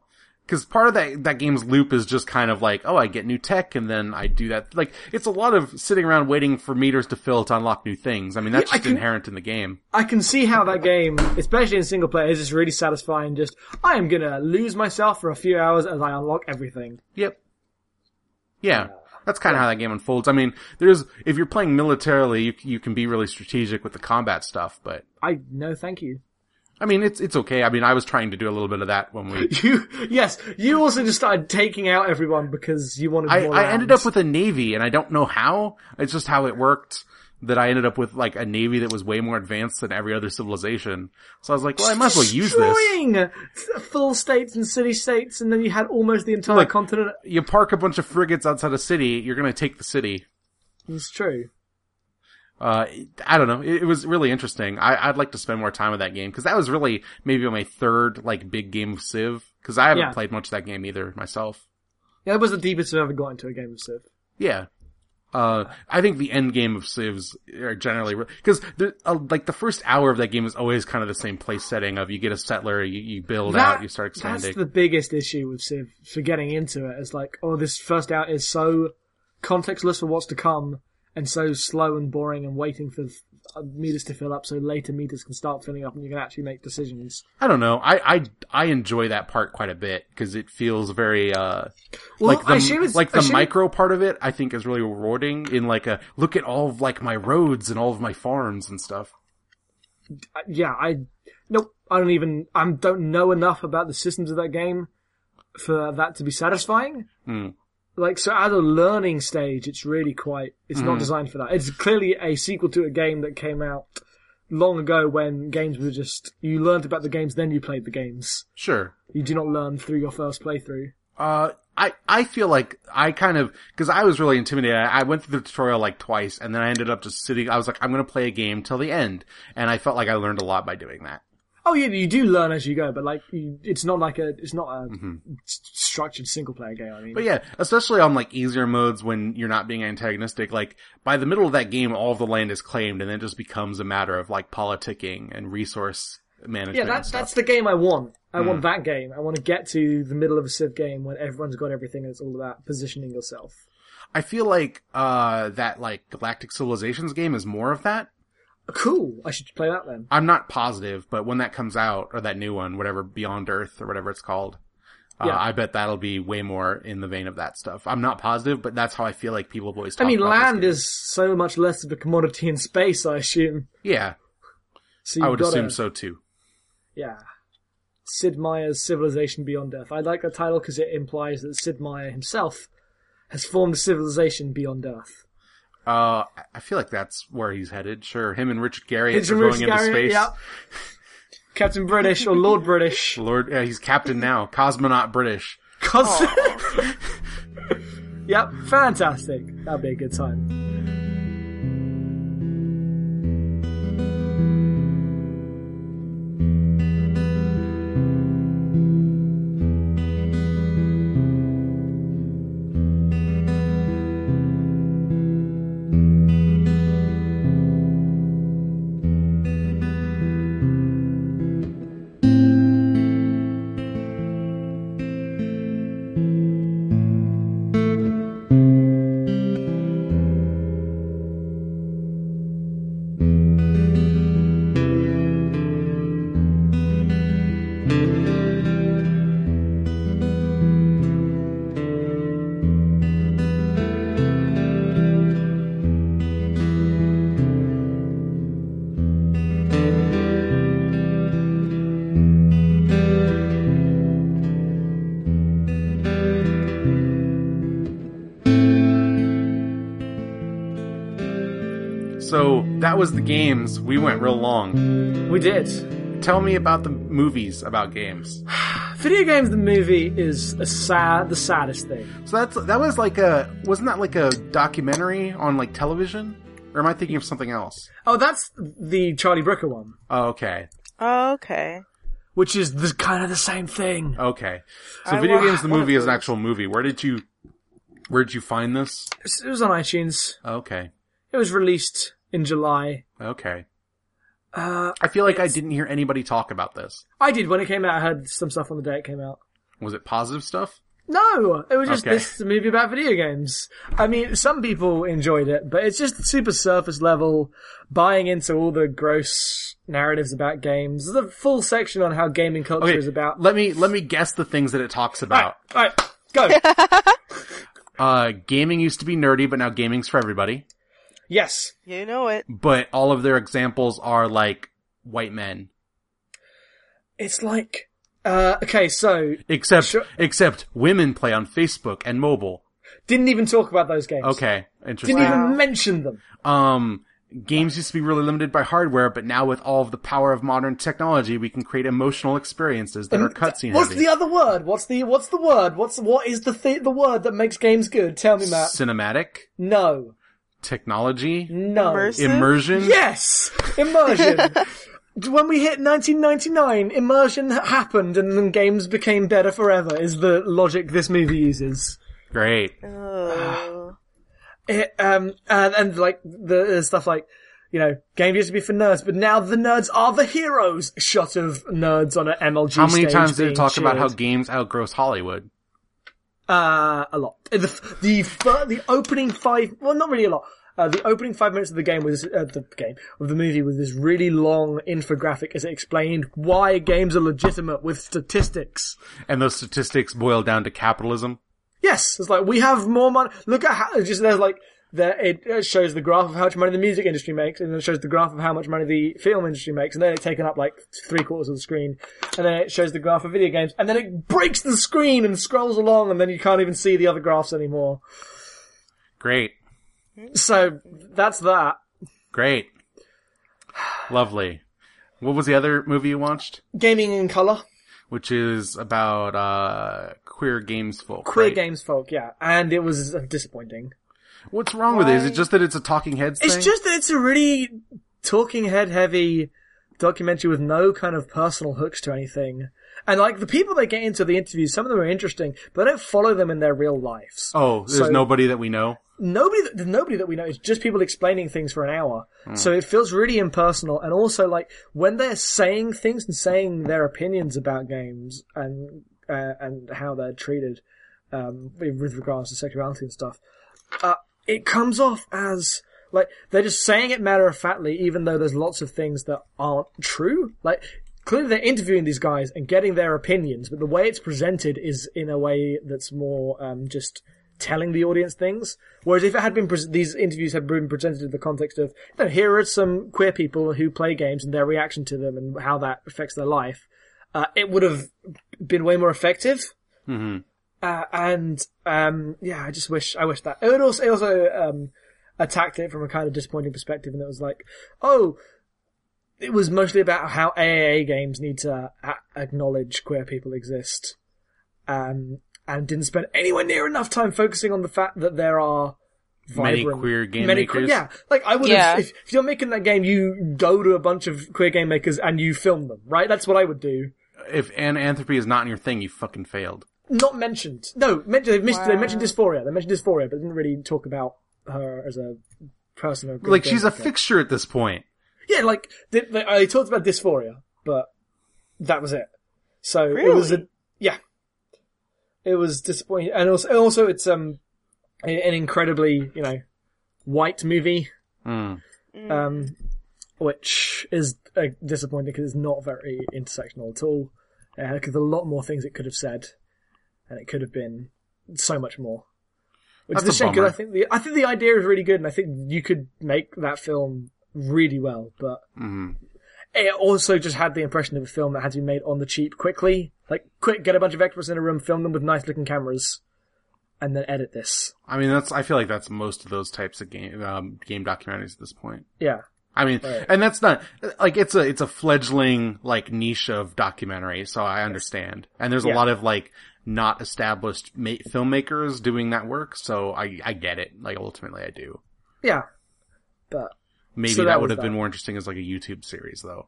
Cause part of that, that game's loop is just kind of like, oh, I get new tech and then I do that. Like, it's a lot of sitting around waiting for meters to fill to unlock new things. I mean, that's Yeah, just can- inherent in the game. I can see how that game, especially in single player, is just really satisfying. Just, I am going to lose myself for a few hours as I unlock everything. Yep. Yeah. That's kind of how that game unfolds. I mean, there's, if you're playing militarily, you, you can be really strategic with the combat stuff, but, I, no thank you. I mean, it's, it's okay. I mean, I was trying to do a little bit of that when we, You, yes, you also just started taking out everyone because you wanted I, more I ended up with a navy, and I don't know how. It's just how it worked. That I ended up with like a navy that was way more advanced than every other civilization. So I was like, well, I might as well use this. Full states and city states, and then you had almost the entire Look. continent. You park a bunch of frigates outside a city, you're gonna take the city. It's true. Uh, I don't know. It, it was really interesting. I, I'd like to spend more time with that game because that was really maybe my third like big game of Civ because I haven't Yeah. played much of that game either myself. Yeah, it was the deepest I've ever got into a game of Civ. Yeah. Uh, I think the end game of Civs are generally because uh, like the first hour of that game is always kind of the same place setting of you get a settler, you, you build out, you start expanding. That's the biggest issue with Civ for getting into. It's like, oh, this first out is so contextless for what's to come, and so slow and boring, and waiting for meters to fill up, so later meters can start filling up, and you can actually make decisions. I don't know. I I I enjoy that part quite a bit because it feels very uh Well, like the I assume it's like the micro part of it. I think is really rewarding in like a look at all of like my roads and all of my farms and stuff. uh, yeah, I nope. I don't even. I don't know enough about the systems of that game for that to be satisfying. Hmm. Like so, at a learning stage, it's really quite. It's Hmm. not designed for that. It's clearly a sequel to a game that came out long ago when games were just you learned about the games, then you played the games. Sure. You do not learn through your first playthrough. Uh, I, I feel like I kind of, cause I was really intimidated. I I went through the tutorial like twice and then I ended up just sitting, I was like, I'm gonna play a game till the end. And I felt like I learned a lot by doing that. Oh yeah, you do learn as you go, but like you, it's not like a it's not a Mm-hmm. s- structured single player game. I mean, But yeah, especially on like easier modes when you're not being antagonistic, like by the middle of that game, all of the land is claimed and then it just becomes a matter of like politicking and resource management. Yeah, that's that's the game I want. I Hmm. want that game. I want to get to the middle of a Civ game when everyone's got everything and it's all about positioning yourself. I feel like, uh, that like Galactic Civilizations game is more of that. Cool. I should play that then. I'm not positive, but when that comes out, or that new one, whatever, Beyond Earth, or whatever it's called, uh, Yeah. I bet that'll be way more in the vein of that stuff. I'm not positive, but that's how I feel like people have always I mean, land is so much less of a commodity in space. I assume. Yeah, So I would assume so too. Yeah. Sid Meier's Civilization Beyond Earth. I like that title because it implies that Sid Meier himself has formed a civilization beyond Earth. Uh, I feel like that's where he's headed. Sure, him and Richard Garriott are going Richard into Garriott, space. yeah. Captain British or Lord British. Lord, yeah, he's captain now, cosmonaut British. Cos- yep, fantastic. That'd be a good time. Was the games. We went real long. We did. Tell me about the movies about games. Video games, the movie is a sad, the saddest thing. So that's that was like a wasn't that like a documentary on like television? Or am I thinking of something else? Oh, that's the Charlie Brooker one, Oh, okay. Oh, okay. which is the, kind of the same thing. Okay. So I video wa- games the movie is an actual movie. Where did you where did you find this? It was on iTunes. Okay. It was released in July. Okay. Uh, I feel like I didn't hear anybody talk about this. I did when it came out. I heard some stuff on the day it came out. Was it positive stuff? No, it was just Okay. this movie about video games. I mean, some people enjoyed it, but it's just super surface level, buying into all the gross narratives about games. There's a full section on how gaming culture Okay. is about. Let me let me guess the things that it talks about. Alright, alright, go. Uh gaming used to be nerdy, but now gaming's for everybody. Yes. You know it. But all of their examples are like white men. It's like, uh, okay, so, Except Sure. except women play on Facebook and mobile. didn't even talk about those games. Okay. Interesting. Didn't Wow. even mention them. Um, games used to be really limited by hardware, but now with all of the power of modern technology, we can create emotional experiences that are cutscene What's heavy. the other word? What's the, what's the word? What's, what is the th- the word that makes games good? Tell me, Matt. Cinematic No. Technology, No. Immersive? immersion. Yes! Immersion! when we hit 1999, immersion happened and then games became better forever, is the logic this movie uses. Great. Oh. It, um, and, and like, the, the stuff like, you know, games used to be for nerds, but now the nerds are the heroes! Shot of nerds on an MLG How many stage times did it being talk about how games outgross Hollywood? Uh, a lot. The the fir- the opening five, well, not really a lot. Uh, the opening five minutes of the game was uh, the game of the movie with this really long infographic as it explained why games are legitimate with statistics. And those statistics boil down to capitalism. Yes, it's like we have more money. Look at how just there's like there it, it shows the graph of how much money the music industry makes, and then it shows the graph of how much money the film industry makes, and then it's taken up like three quarters of the screen, and then it shows the graph of video games, and then it breaks the screen and scrolls along, and then you can't even see the other graphs anymore. Great. So that's that. Great. Lovely. What was the other movie you watched? Gaming in color, Which is about, uh, queer games folk. queer right? games folk, yeah, and it was uh, disappointing. What's wrong with it? Is it just that it's a talking heads thing? It's just that it's a really talking head heavy documentary with no kind of personal hooks to anything. And like the people that get into the interviews, some of them are interesting, but I don't follow them in their real lives. Oh, there's So- nobody that we know? Nobody, that- nobody that we know. It's just people explaining things for an hour. So it feels really impersonal. And also like when they're saying things and saying their opinions about games and, uh, and how they're treated, um, with with regards to sexuality and stuff, uh, it comes off as like they're just saying it matter of factly, even though there's lots of things that aren't true. Like clearly they're interviewing these guys and getting their opinions, but the way it's presented is in a way that's more um, just telling the audience things. Whereas if it had been pres these interviews had been presented in the context of, you know, here are some queer people who play games and their reaction to them and how that affects their life, uh, it would have been way more effective. hmm Uh, and um, yeah, I just wish I wish that it also it also um, attacked it from a kind of disappointing perspective, and it was like, oh, it was mostly about how AAA games need to a- acknowledge queer people exist, um, and didn't spend anywhere near enough time focusing on the fact that there are Many queer game many que- makers. yeah, like I would Yeah. have if, if you're making that game, you go to a bunch of queer game makers and you film them, right? That's what I would do. If anthropy is not in your thing, you fucking failed. Not mentioned. No, men- they, mentioned, they mentioned Dys4ia. They mentioned Dys4ia, but didn't really talk about her as a person. Or Like, she's a fixture at this point. Yeah, like they, they, I talked about Dys4ia, but that was it. So it was a yeah. It was disappointing, and also, also it's um an incredibly you know white movie, Hmm. um, which is uh, disappointing because it's not very intersectional at all. Uh, 'cause there's a lot more things it could have said, and it could have been so much more. Which That's is a shame because I think the I think the idea is really good, and I think you could make that film really well. But Mhm. it also just had the impression of a film that had to be made on the cheap quickly, like quick, get a bunch of extras in a room, film them with nice looking cameras, and then edit this. I mean, that's, I feel like that's most of those types of game, um, game documentaries at this point. Yeah. I mean, Right. and that's not, like, it's a, it's a fledgling, like, niche of documentary, so I understand. And there's a Yeah. lot of, like, not established ma- filmmakers doing that work, so I, I get it. Like, ultimately I do. Yeah. But Maybe So that, that would have been more interesting as, like, a YouTube series, though.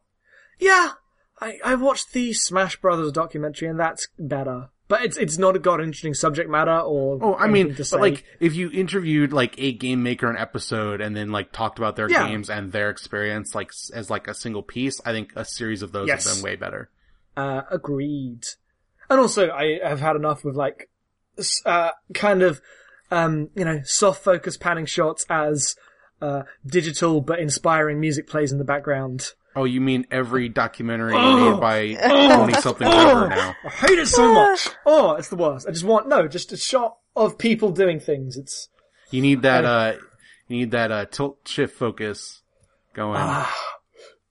yeah, I, I watched the Smash Brothers documentary and that's better. But it's it's not got interesting subject matter or Oh, I mean, but like, if you interviewed like a game maker an episode and then like talked about their Yeah. games and their experience like as like a single piece, I think a series of those Yes. have been way better. Uh, agreed. And also, I have had enough with like, uh, kind of, um, you know, soft focus panning shots as, uh, digital but inspiring music plays in the background. Oh, you mean every documentary Oh. made by twenty something ever now? I hate it so much. Oh, it's the worst. I just want, no, just a shot of people doing things. It's, You need that. uh You need that uh tilt shift focus going.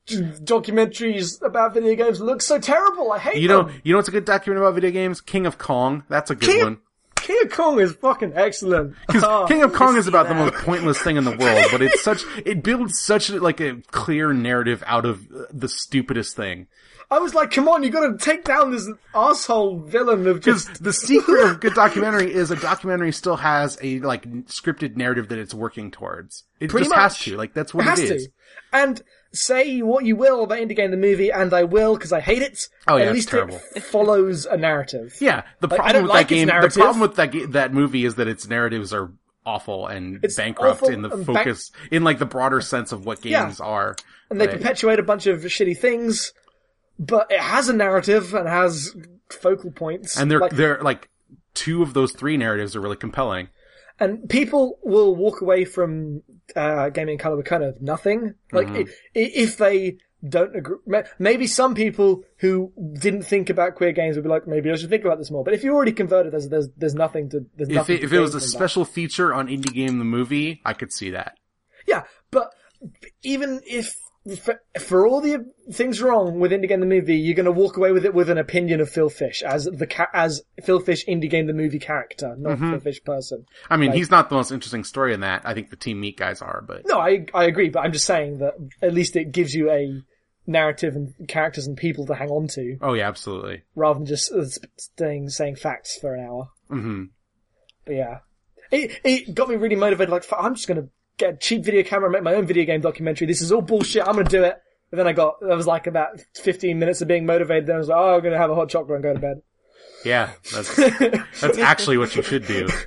Documentaries about video games look so terrible. I hate you know, them. you know what's a good documentary about video games? King of Kong. That's a good King one. King of Kong is fucking excellent. Oh. King of Kong is about the most pointless thing in the world, but it's such, it builds such like a clear narrative out of uh, the stupidest thing. I was like, come on, you gotta take down this asshole villain of just the secret of good documentary is a documentary still has a like scripted narrative that it's working towards. It Pretty just has to. Like that's It what has it is. to. And say what you will about Indie Game the movie, and I will because I hate it. Oh, yeah, at it's least terrible. it follows a narrative. Yeah, the Like, problem with like that game, the problem with that ga- that movie is that its narratives are awful and It's bankrupt awful in the bank- focus, in like the broader sense of what Yeah. games are. And they perpetuate a bunch of shitty things, but it has a narrative and has focal points. and they're like, they're like two of those three narratives are really compelling. And people will walk away from uh, gaming color with kind of nothing. Like Mm-hmm. if they don't agree, maybe some people who didn't think about queer games would be like, maybe I should think about this more. But if you're already converted, there's there's there's nothing to there's If nothing. it, to if it was a that. special feature on Indie Game the movie, I could see that. yeah, but even if. For, for all the things wrong with Indie Game the movie, you're going to walk away with it with an opinion of Phil Fish as the ca- as Phil Fish Indie Game the movie character, not Mm-hmm. Phil Fish person. I mean, Like- he's not the most interesting story in that. I think the Team Meat guys are, but No, I I agree, but I'm just saying that at least it gives you a narrative and characters and people to hang on to, oh yeah, absolutely. rather than just uh, staying saying facts for an hour. hmm But yeah, it it got me really motivated. Like, I'm just gonna get a cheap video camera make my own video game documentary. This is all bullshit. I'm gonna do it. And then I got that was like about 15 minutes of being motivated. Then I was like, oh, I'm gonna have a hot chocolate and go to bed. Yeah, that's that's actually what you should do.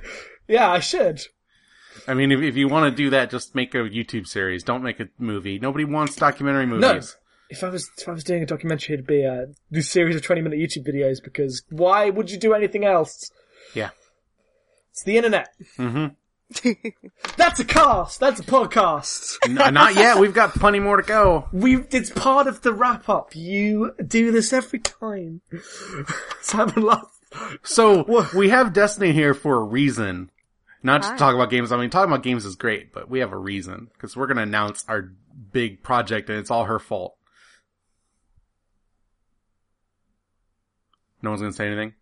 Yeah, I should. I mean, if, if you want to do that, just make a YouTube series. Don't make a movie. Nobody wants documentary movies. No. If I was if I was doing a documentary, it'd be a this series of 20 minute YouTube videos because why would you do anything else? Yeah. It's the internet. hmm That's a cast. That's a podcast. N- uh, not yet. We've got plenty more to go. We it's part of the wrap up. You do this every time. Simon laugh. So we have Destiny here for a reason. Not just Hi. to talk about games. I mean, talking about games is great, but we have a reason because we're going to announce our big project, and it's all her fault. No one's going to say anything.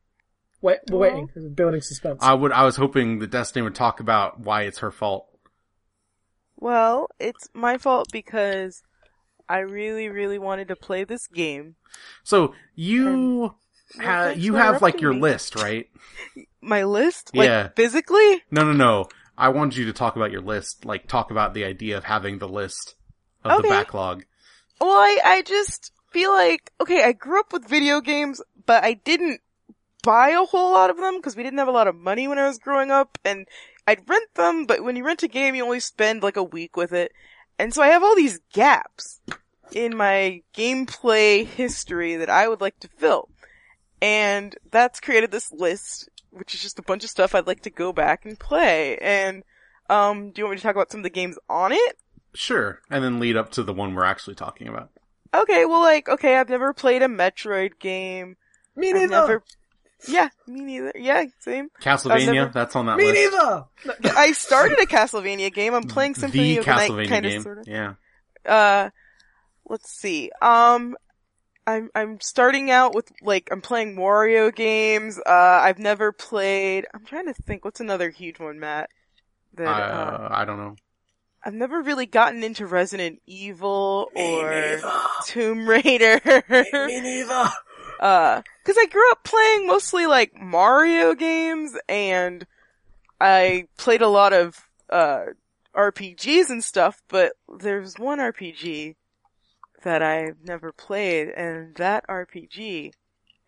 Wait, we're waiting. Building suspense. I would. I was hoping that Destiny would talk about why it's her fault. Well, it's my fault because I really, really wanted to play this game. So you ha- you have like your me. list, right? My list? Like, Yeah. physically? No, no, no. I wanted you to talk about your list, like talk about the idea of having the list of the backlog. Well, I, I just feel like, okay, I grew up with video games, but I didn't buy a whole lot of them because we didn't have a lot of money when I was growing up and I'd rent them, but when you rent a game, you only spend like a week with it. And so I have all these gaps in my gameplay history that I would like to fill. And that's created this list, which is just a bunch of stuff I'd like to go back and play. And, um, do you want me to talk about some of the games on it? Sure, and then lead up to the one we're actually talking about. Okay, well, like, okay, I've never played a Metroid game. Me I've neither. never. Yeah, me neither. Yeah, same. Castlevania, never- that's on that Me list. neither. I started a Castlevania game. I'm playing Symphony the of the Night, kind of, sort of. Yeah. Uh, let's see. Um, I'm I'm starting out with like I'm playing Wario games. Uh, I've never played. I'm trying to think. What's another huge one, Matt? That uh, Uh, I don't know. I've never really gotten into Resident Evil or neither. Tomb Raider. Me neither. Uh, cause I grew up playing mostly like Mario games and I played a lot of, uh, RPGs and stuff, but there's one RPG that I've never played and that RPG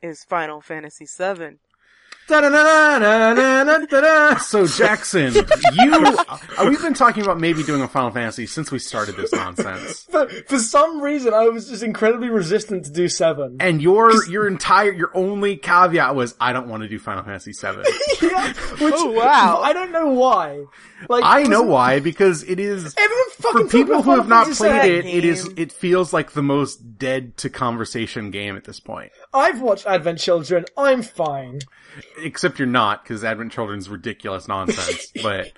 is Final Fantasy VII. So Jackson, you uh, we've been talking about maybe doing a Final Fantasy since we started this nonsense. But for some reason, I was just incredibly resistant to do seven. And your your entire your only caveat was I don't want to do Final Fantasy seven. yeah, which, Oh, wow. I don't know why. Like I know why because it is for people who have not played it. It is it feels like the most dead to conversation game at this point. I've watched Advent Children. I'm fine. Except you're not because Advent Children's ridiculous nonsense. but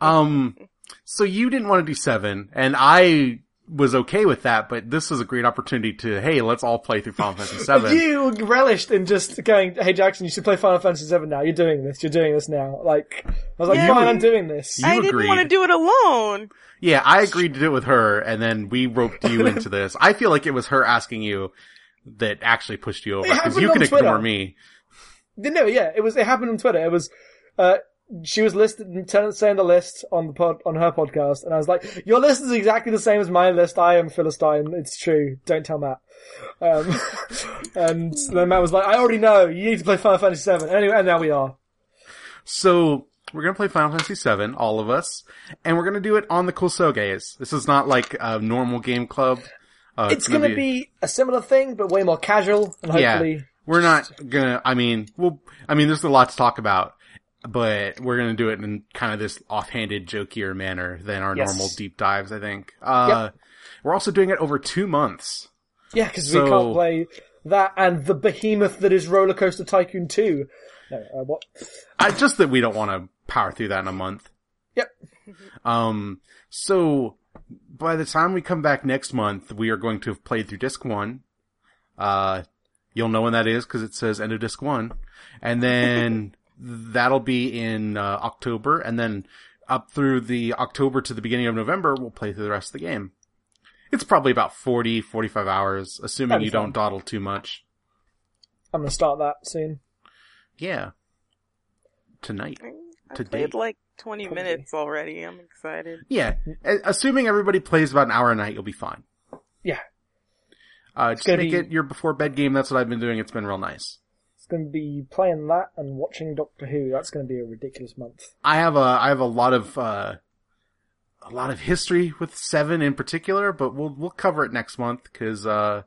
um, so you didn't want to do seven, and I was okay with that. But this was a great opportunity to hey, let's all play through Final Fantasy seven. You relished in just going, "Hey Jackson, you should play Final Fantasy VII now. You're doing this. You're doing this now." Like I was like, Yeah. "Fine, I'm doing this." You I didn't want to do it alone. Yeah, I agreed to do it with her, and then we roped you into this. I feel like it was her asking you that actually pushed you over because you on can ignore Twitter. me. No, yeah, it was. It happened on Twitter. It was. Uh, she was listed, saying the list on the pod, on her podcast, and I was like, "Your list is exactly the same as my list. I am Philistine. It's true. Don't tell Matt." Um, and then Matt was like, "I already know. You need to play Final Fantasy VII." Anyway, and now we are. So we're gonna play Final Fantasy VII, all of us, and we're gonna do it on the Kusoges. This is not like a normal game club. Uh, It's gonna be a similar thing, but way more casual, and yeah. hopefully, We're not gonna. I mean, well, I mean, there's a lot to talk about, but we're gonna do it in kind of this offhanded, jokier manner than our Yes. normal deep dives. I think. Uh, We're also doing it over two months. yeah, because So- we can't play that and the behemoth that is Roller Coaster Tycoon 2. No, uh, what? I, just that we don't want to power through that in a month. Yep. Um, so by the time we come back next month, we are going to have played through disc one. Uh, you'll know when that is because it says end of disc one. And then that'll be in, uh, October. And then up through the October to the beginning of November, we'll play through the rest of the game. It's probably about 40, 45 hours, assuming That'd you fun. don't dawdle too much. I'm gonna start that soon. Yeah. Tonight. I To played like 20 Probably. minutes already. I'm excited. Yeah. Assuming everybody plays about an hour a night, you'll be fine. Yeah, Uh, just gonna make be- it your before bed game. That's what I've been doing. It's been real nice. It's gonna be playing that and watching Doctor Who. That's gonna be a ridiculous month. I have a, I have a lot of, uh, a lot of history with seven in particular, but we'll, we'll cover it next month because, uh,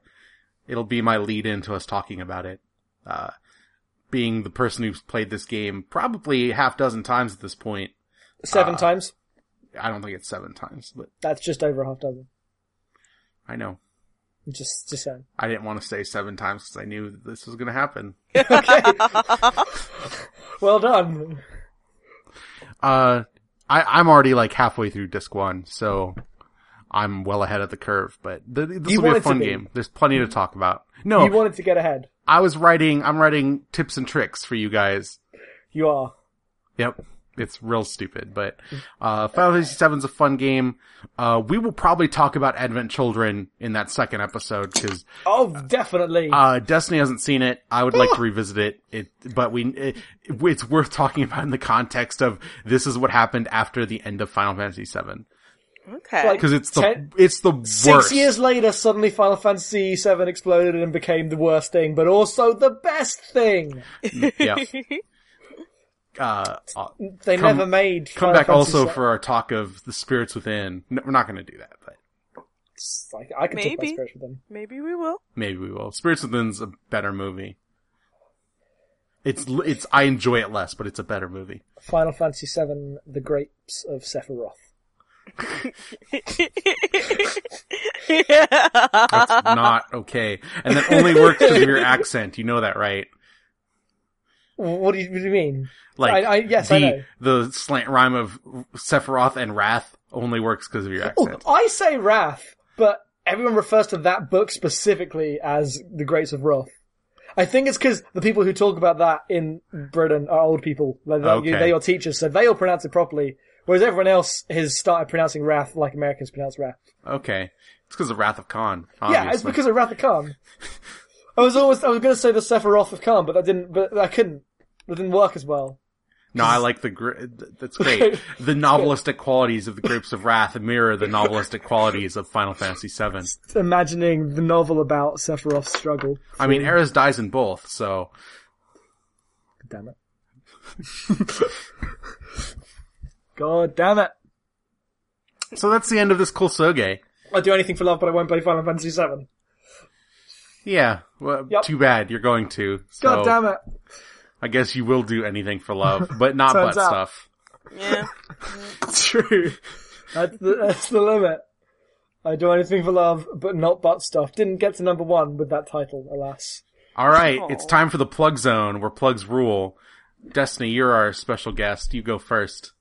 it'll be my lead into us talking about it. Uh, being the person who's played this game probably half dozen times at this point. Seven Uh, times. I don't think it's seven times, but That's just over a half dozen. I know. Just, just saying. I didn't want to say seven times because I knew that this was going to happen. okay. Well done. Uh, I, I'm already like halfway through disc one, so I'm well ahead of the curve. But th- this You will be a fun be. game. There's plenty to talk about. No, You wanted to get ahead. I was writing. I'm writing tips and tricks for you guys. You are. Yep, it's real stupid, but uh, Final Fantasy VII is a fun game. Uh, we will probably talk about Advent Children in that second episode because Oh, definitely. uh, Destiny hasn't seen it. I would like to revisit it. It, but we, it, it's worth talking about in the context of this is what happened after the end of Final Fantasy VII. Okay. Like- Because it's the, Ten- it's the worst. Six years later, suddenly Final Fantasy VII exploded and became the worst thing, but also the best thing. Yeah. Uh, uh, They Come- never made. come Final back Fantasy also VII. for our talk of the spirits within. No, we're not going to do that, but It's Like, I can talk about Maybe. spirits with. Maybe we will. maybe we will. Spirits within's a better movie. It's, it's, I enjoy it less, but it's a better movie. Final Fantasy VII: The Grapes of Sephiroth. That's not okay. And that only works because of your accent. You know that, right? What do you, what do you mean? Like, I- I- yes, the, I know. the slant rhyme of Sephiroth and Wrath only works because of your accent. I say Wrath, but everyone refers to that book specifically as the Grapes of Wrath. I think it's because the people who talk about that in Britain are old people. Like, like you- Okay. they are teachers, so they all pronounce it properly. Whereas everyone else has started pronouncing Wrath like Americans pronounce Wrath. Okay. It's because of Wrath of Khan. Yeah, it's because of Wrath of Khan. I was always, I was going to say the Sephiroth of Khan, but that didn't, but I couldn't. That didn't work as well. No, I like the, gr- that's great. the novelistic qualities of the Grapes of Wrath mirror the novelistic qualities of Final Fantasy VII. Imagining the novel about Sephiroth's struggle. I mean, Aeris dies in both, so. Damn it. God damn it. So that's the end of this cool Kusoge. I'll do anything for love, but I won't play Final Fantasy VII. Yeah, well, Yep. too bad you're going to. So God damn it. I guess you will do anything for love, but not butt out. stuff. Yeah. True. That's the, that's the limit. I do anything for love, but not butt stuff. Didn't get to number one with that title, alas. All right, Aw. it's time for the plug zone where plugs rule. Destiny, you're our special guest. You go first.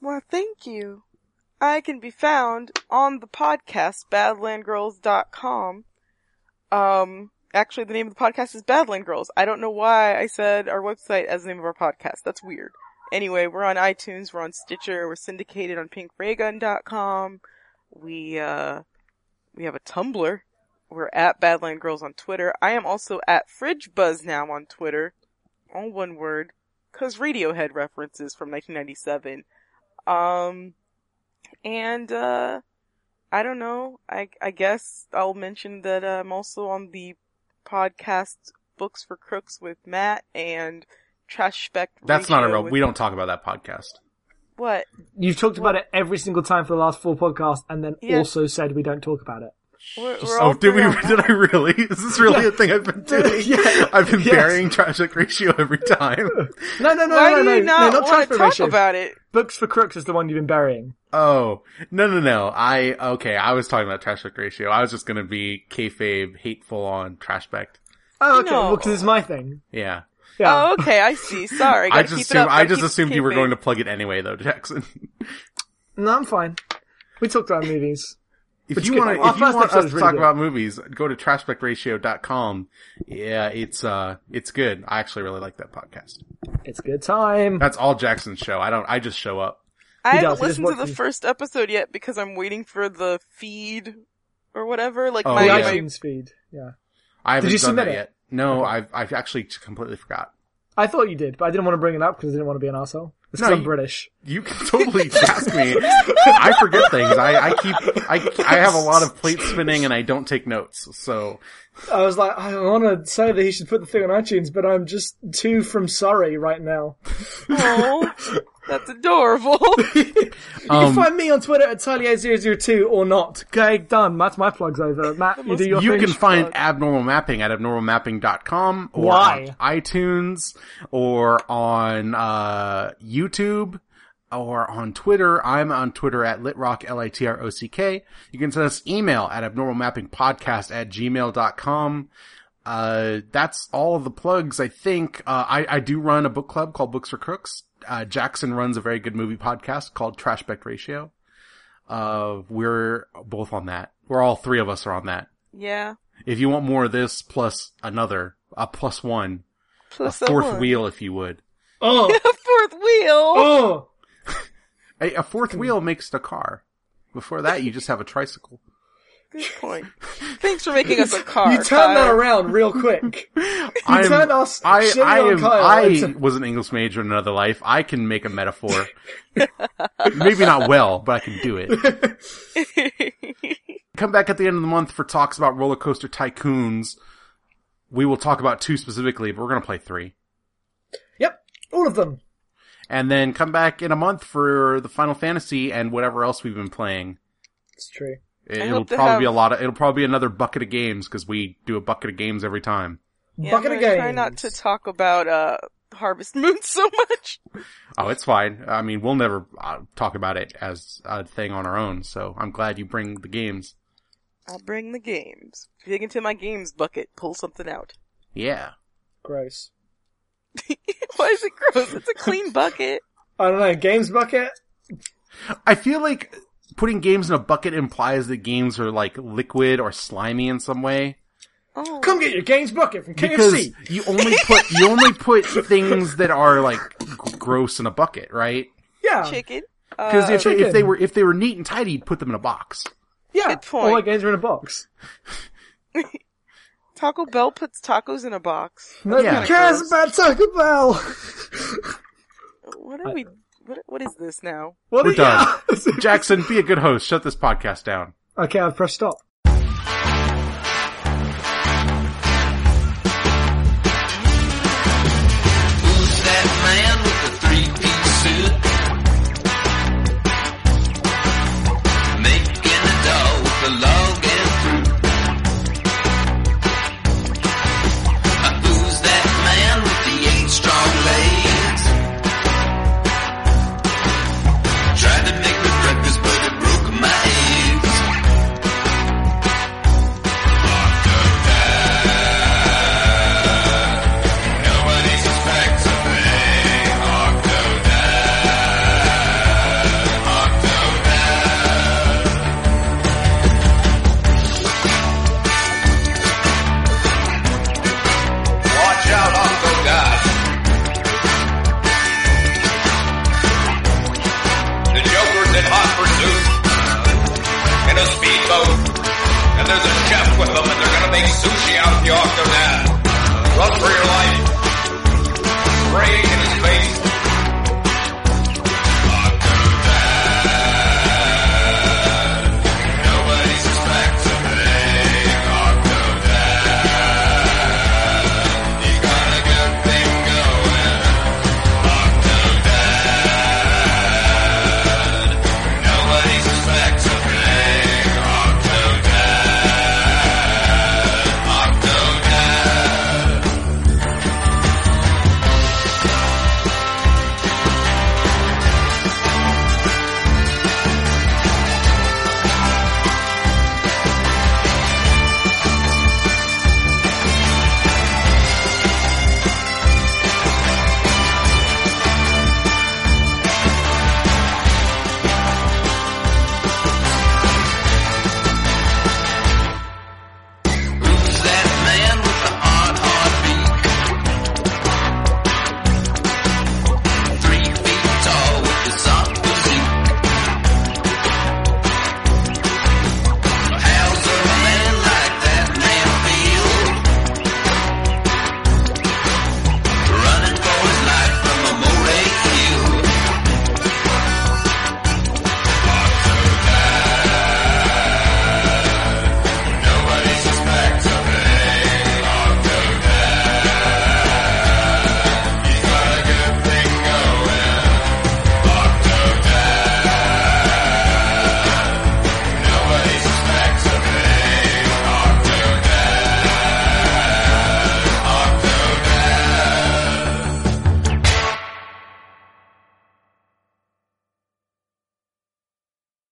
Well, thank you. I can be found on the podcast, badlandgirls.com. Um, actually the name of the podcast is Badland Girls. I don't know why I said our website as the name of our podcast. That's weird. Anyway, we're on iTunes, we're on Stitcher, we're syndicated on pinkraygun.com. We, uh, we have a Tumblr. We're at Badland Girls on Twitter. I am also at Fridge Buzz now on Twitter. All one word. Cause Radiohead references from 1997. Um, and, uh, I don't know. I, I guess I'll mention that uh, I'm also on the podcast Books for Crooks with Matt and Trash Spec. That's not a Ratio real, we don't talk about that podcast. What? You've talked about it every single time for the last four podcasts, and then Yeah. also said we don't talk about it. We're, we're oh, all Oh, did we, did I really? Is this really a thing I've been doing? Yeah. I've been Yes. burying Trashback Ratio every time. No, no, no, Why no, do no, you no, not no, not want to talk about it? Books for Crooks is the one you've been burying. Oh, no, no, no. I, okay, I was talking about Trashback Ratio. I was just gonna be kayfabe, hateful on Trashback. Oh, okay. No. Well, because it's my thing. Yeah. Yeah. Oh, okay, I see. Sorry, I gotta just keep assumed, up. I just keep assumed you were going to plug it anyway though, Jackson. No, I'm fine. We talked about movies. If Which you want to, our if you want us to really talk good. about movies, go to trashbackratio.com. Yeah, it's, uh, it's good. I actually really like that podcast. It's a good time. That's all Jackson's show. I don't, I just show up. I He haven't does, listened to the watches- first episode yet because I'm waiting for the feed or whatever. Like Oh, my, the yeah. my iTunes feed. Yeah. I haven't you done submit that it? yet. No, I've, I've actually completely forgot. I thought you did, but I didn't want to bring it up because I didn't want to be an asshole. It's 'cause No, I'm British. You can totally ask me. I forget things. I, I keep, I, I have a lot of plate spinning and I don't take notes. So, I was like, I want to say that he should put the thing on iTunes, but I'm just two from Surrey right now. oh, that's adorable. You Um, can find me on Twitter at Talier002 or not. Okay, done. That's my plugs over. Matt, you do your you thing. can find abnormal mapping at abnormalmapping.com or Why? on iTunes or on, uh, YouTube or on Twitter. I'm on Twitter at litrock, L-I-T-R-O-C-K. You can send us email at abnormalmappingpodcast at gmail.com. Uh, that's all of the plugs, I think. Uh, I, I do run a book club called Books for Crooks. Uh, Jackson runs a very good movie podcast called Trashback Ratio. Uh, we're both on that. We're all three of us are on that. yeah. If you want more of this plus another, a plus one, Plus a fourth one. wheel if you would. Oh, A fourth wheel. oh. A, a fourth wheel makes the car. Before that, you just have a tricycle. Good point. Thanks for making us a car. You turned that Kyle. around real quick. I'm, turned us I, shitting I on am, Kyle I into- was an English major in another life. I can make a metaphor. Maybe not well, but I can do it. Come back at the end of the month for talks about roller coaster tycoons. We will talk about two specifically, but we're going to play three. Yep, all of them. And then come back in a month for the Final Fantasy and whatever else we've been playing. It's true. It'll probably have- be a lot of, it'll probably be another bucket of games because we do a bucket of games every time. Yeah, Bucket I'm of gonna games. try not to talk about uh Harvest Moon so much. Oh, it's fine. I mean, we'll never uh, talk about it as a thing on our own, so I'm glad you bring the games. I'll bring the games. Dig into my games bucket. Pull something out. Yeah. Gross. Why is it gross? It's a clean bucket. I don't know. Games bucket. I feel like putting games in a bucket implies that games are like liquid or slimy in some way. Oh, Come get your games bucket from Because KFC. you only put you only put things that are like g- gross in a bucket, right? Yeah, chicken. Because Uh, if, they- if they were if they were neat and tidy, you'd put them in a box. yeah. Good point. All my games are in a box. Taco Bell puts tacos in a box. Nobody Yeah. cares Gross. about Taco Bell. What are we? What, what is this now? What We're are- done. Jackson, be a good host. Shut this podcast down. okay, I've pressed stop.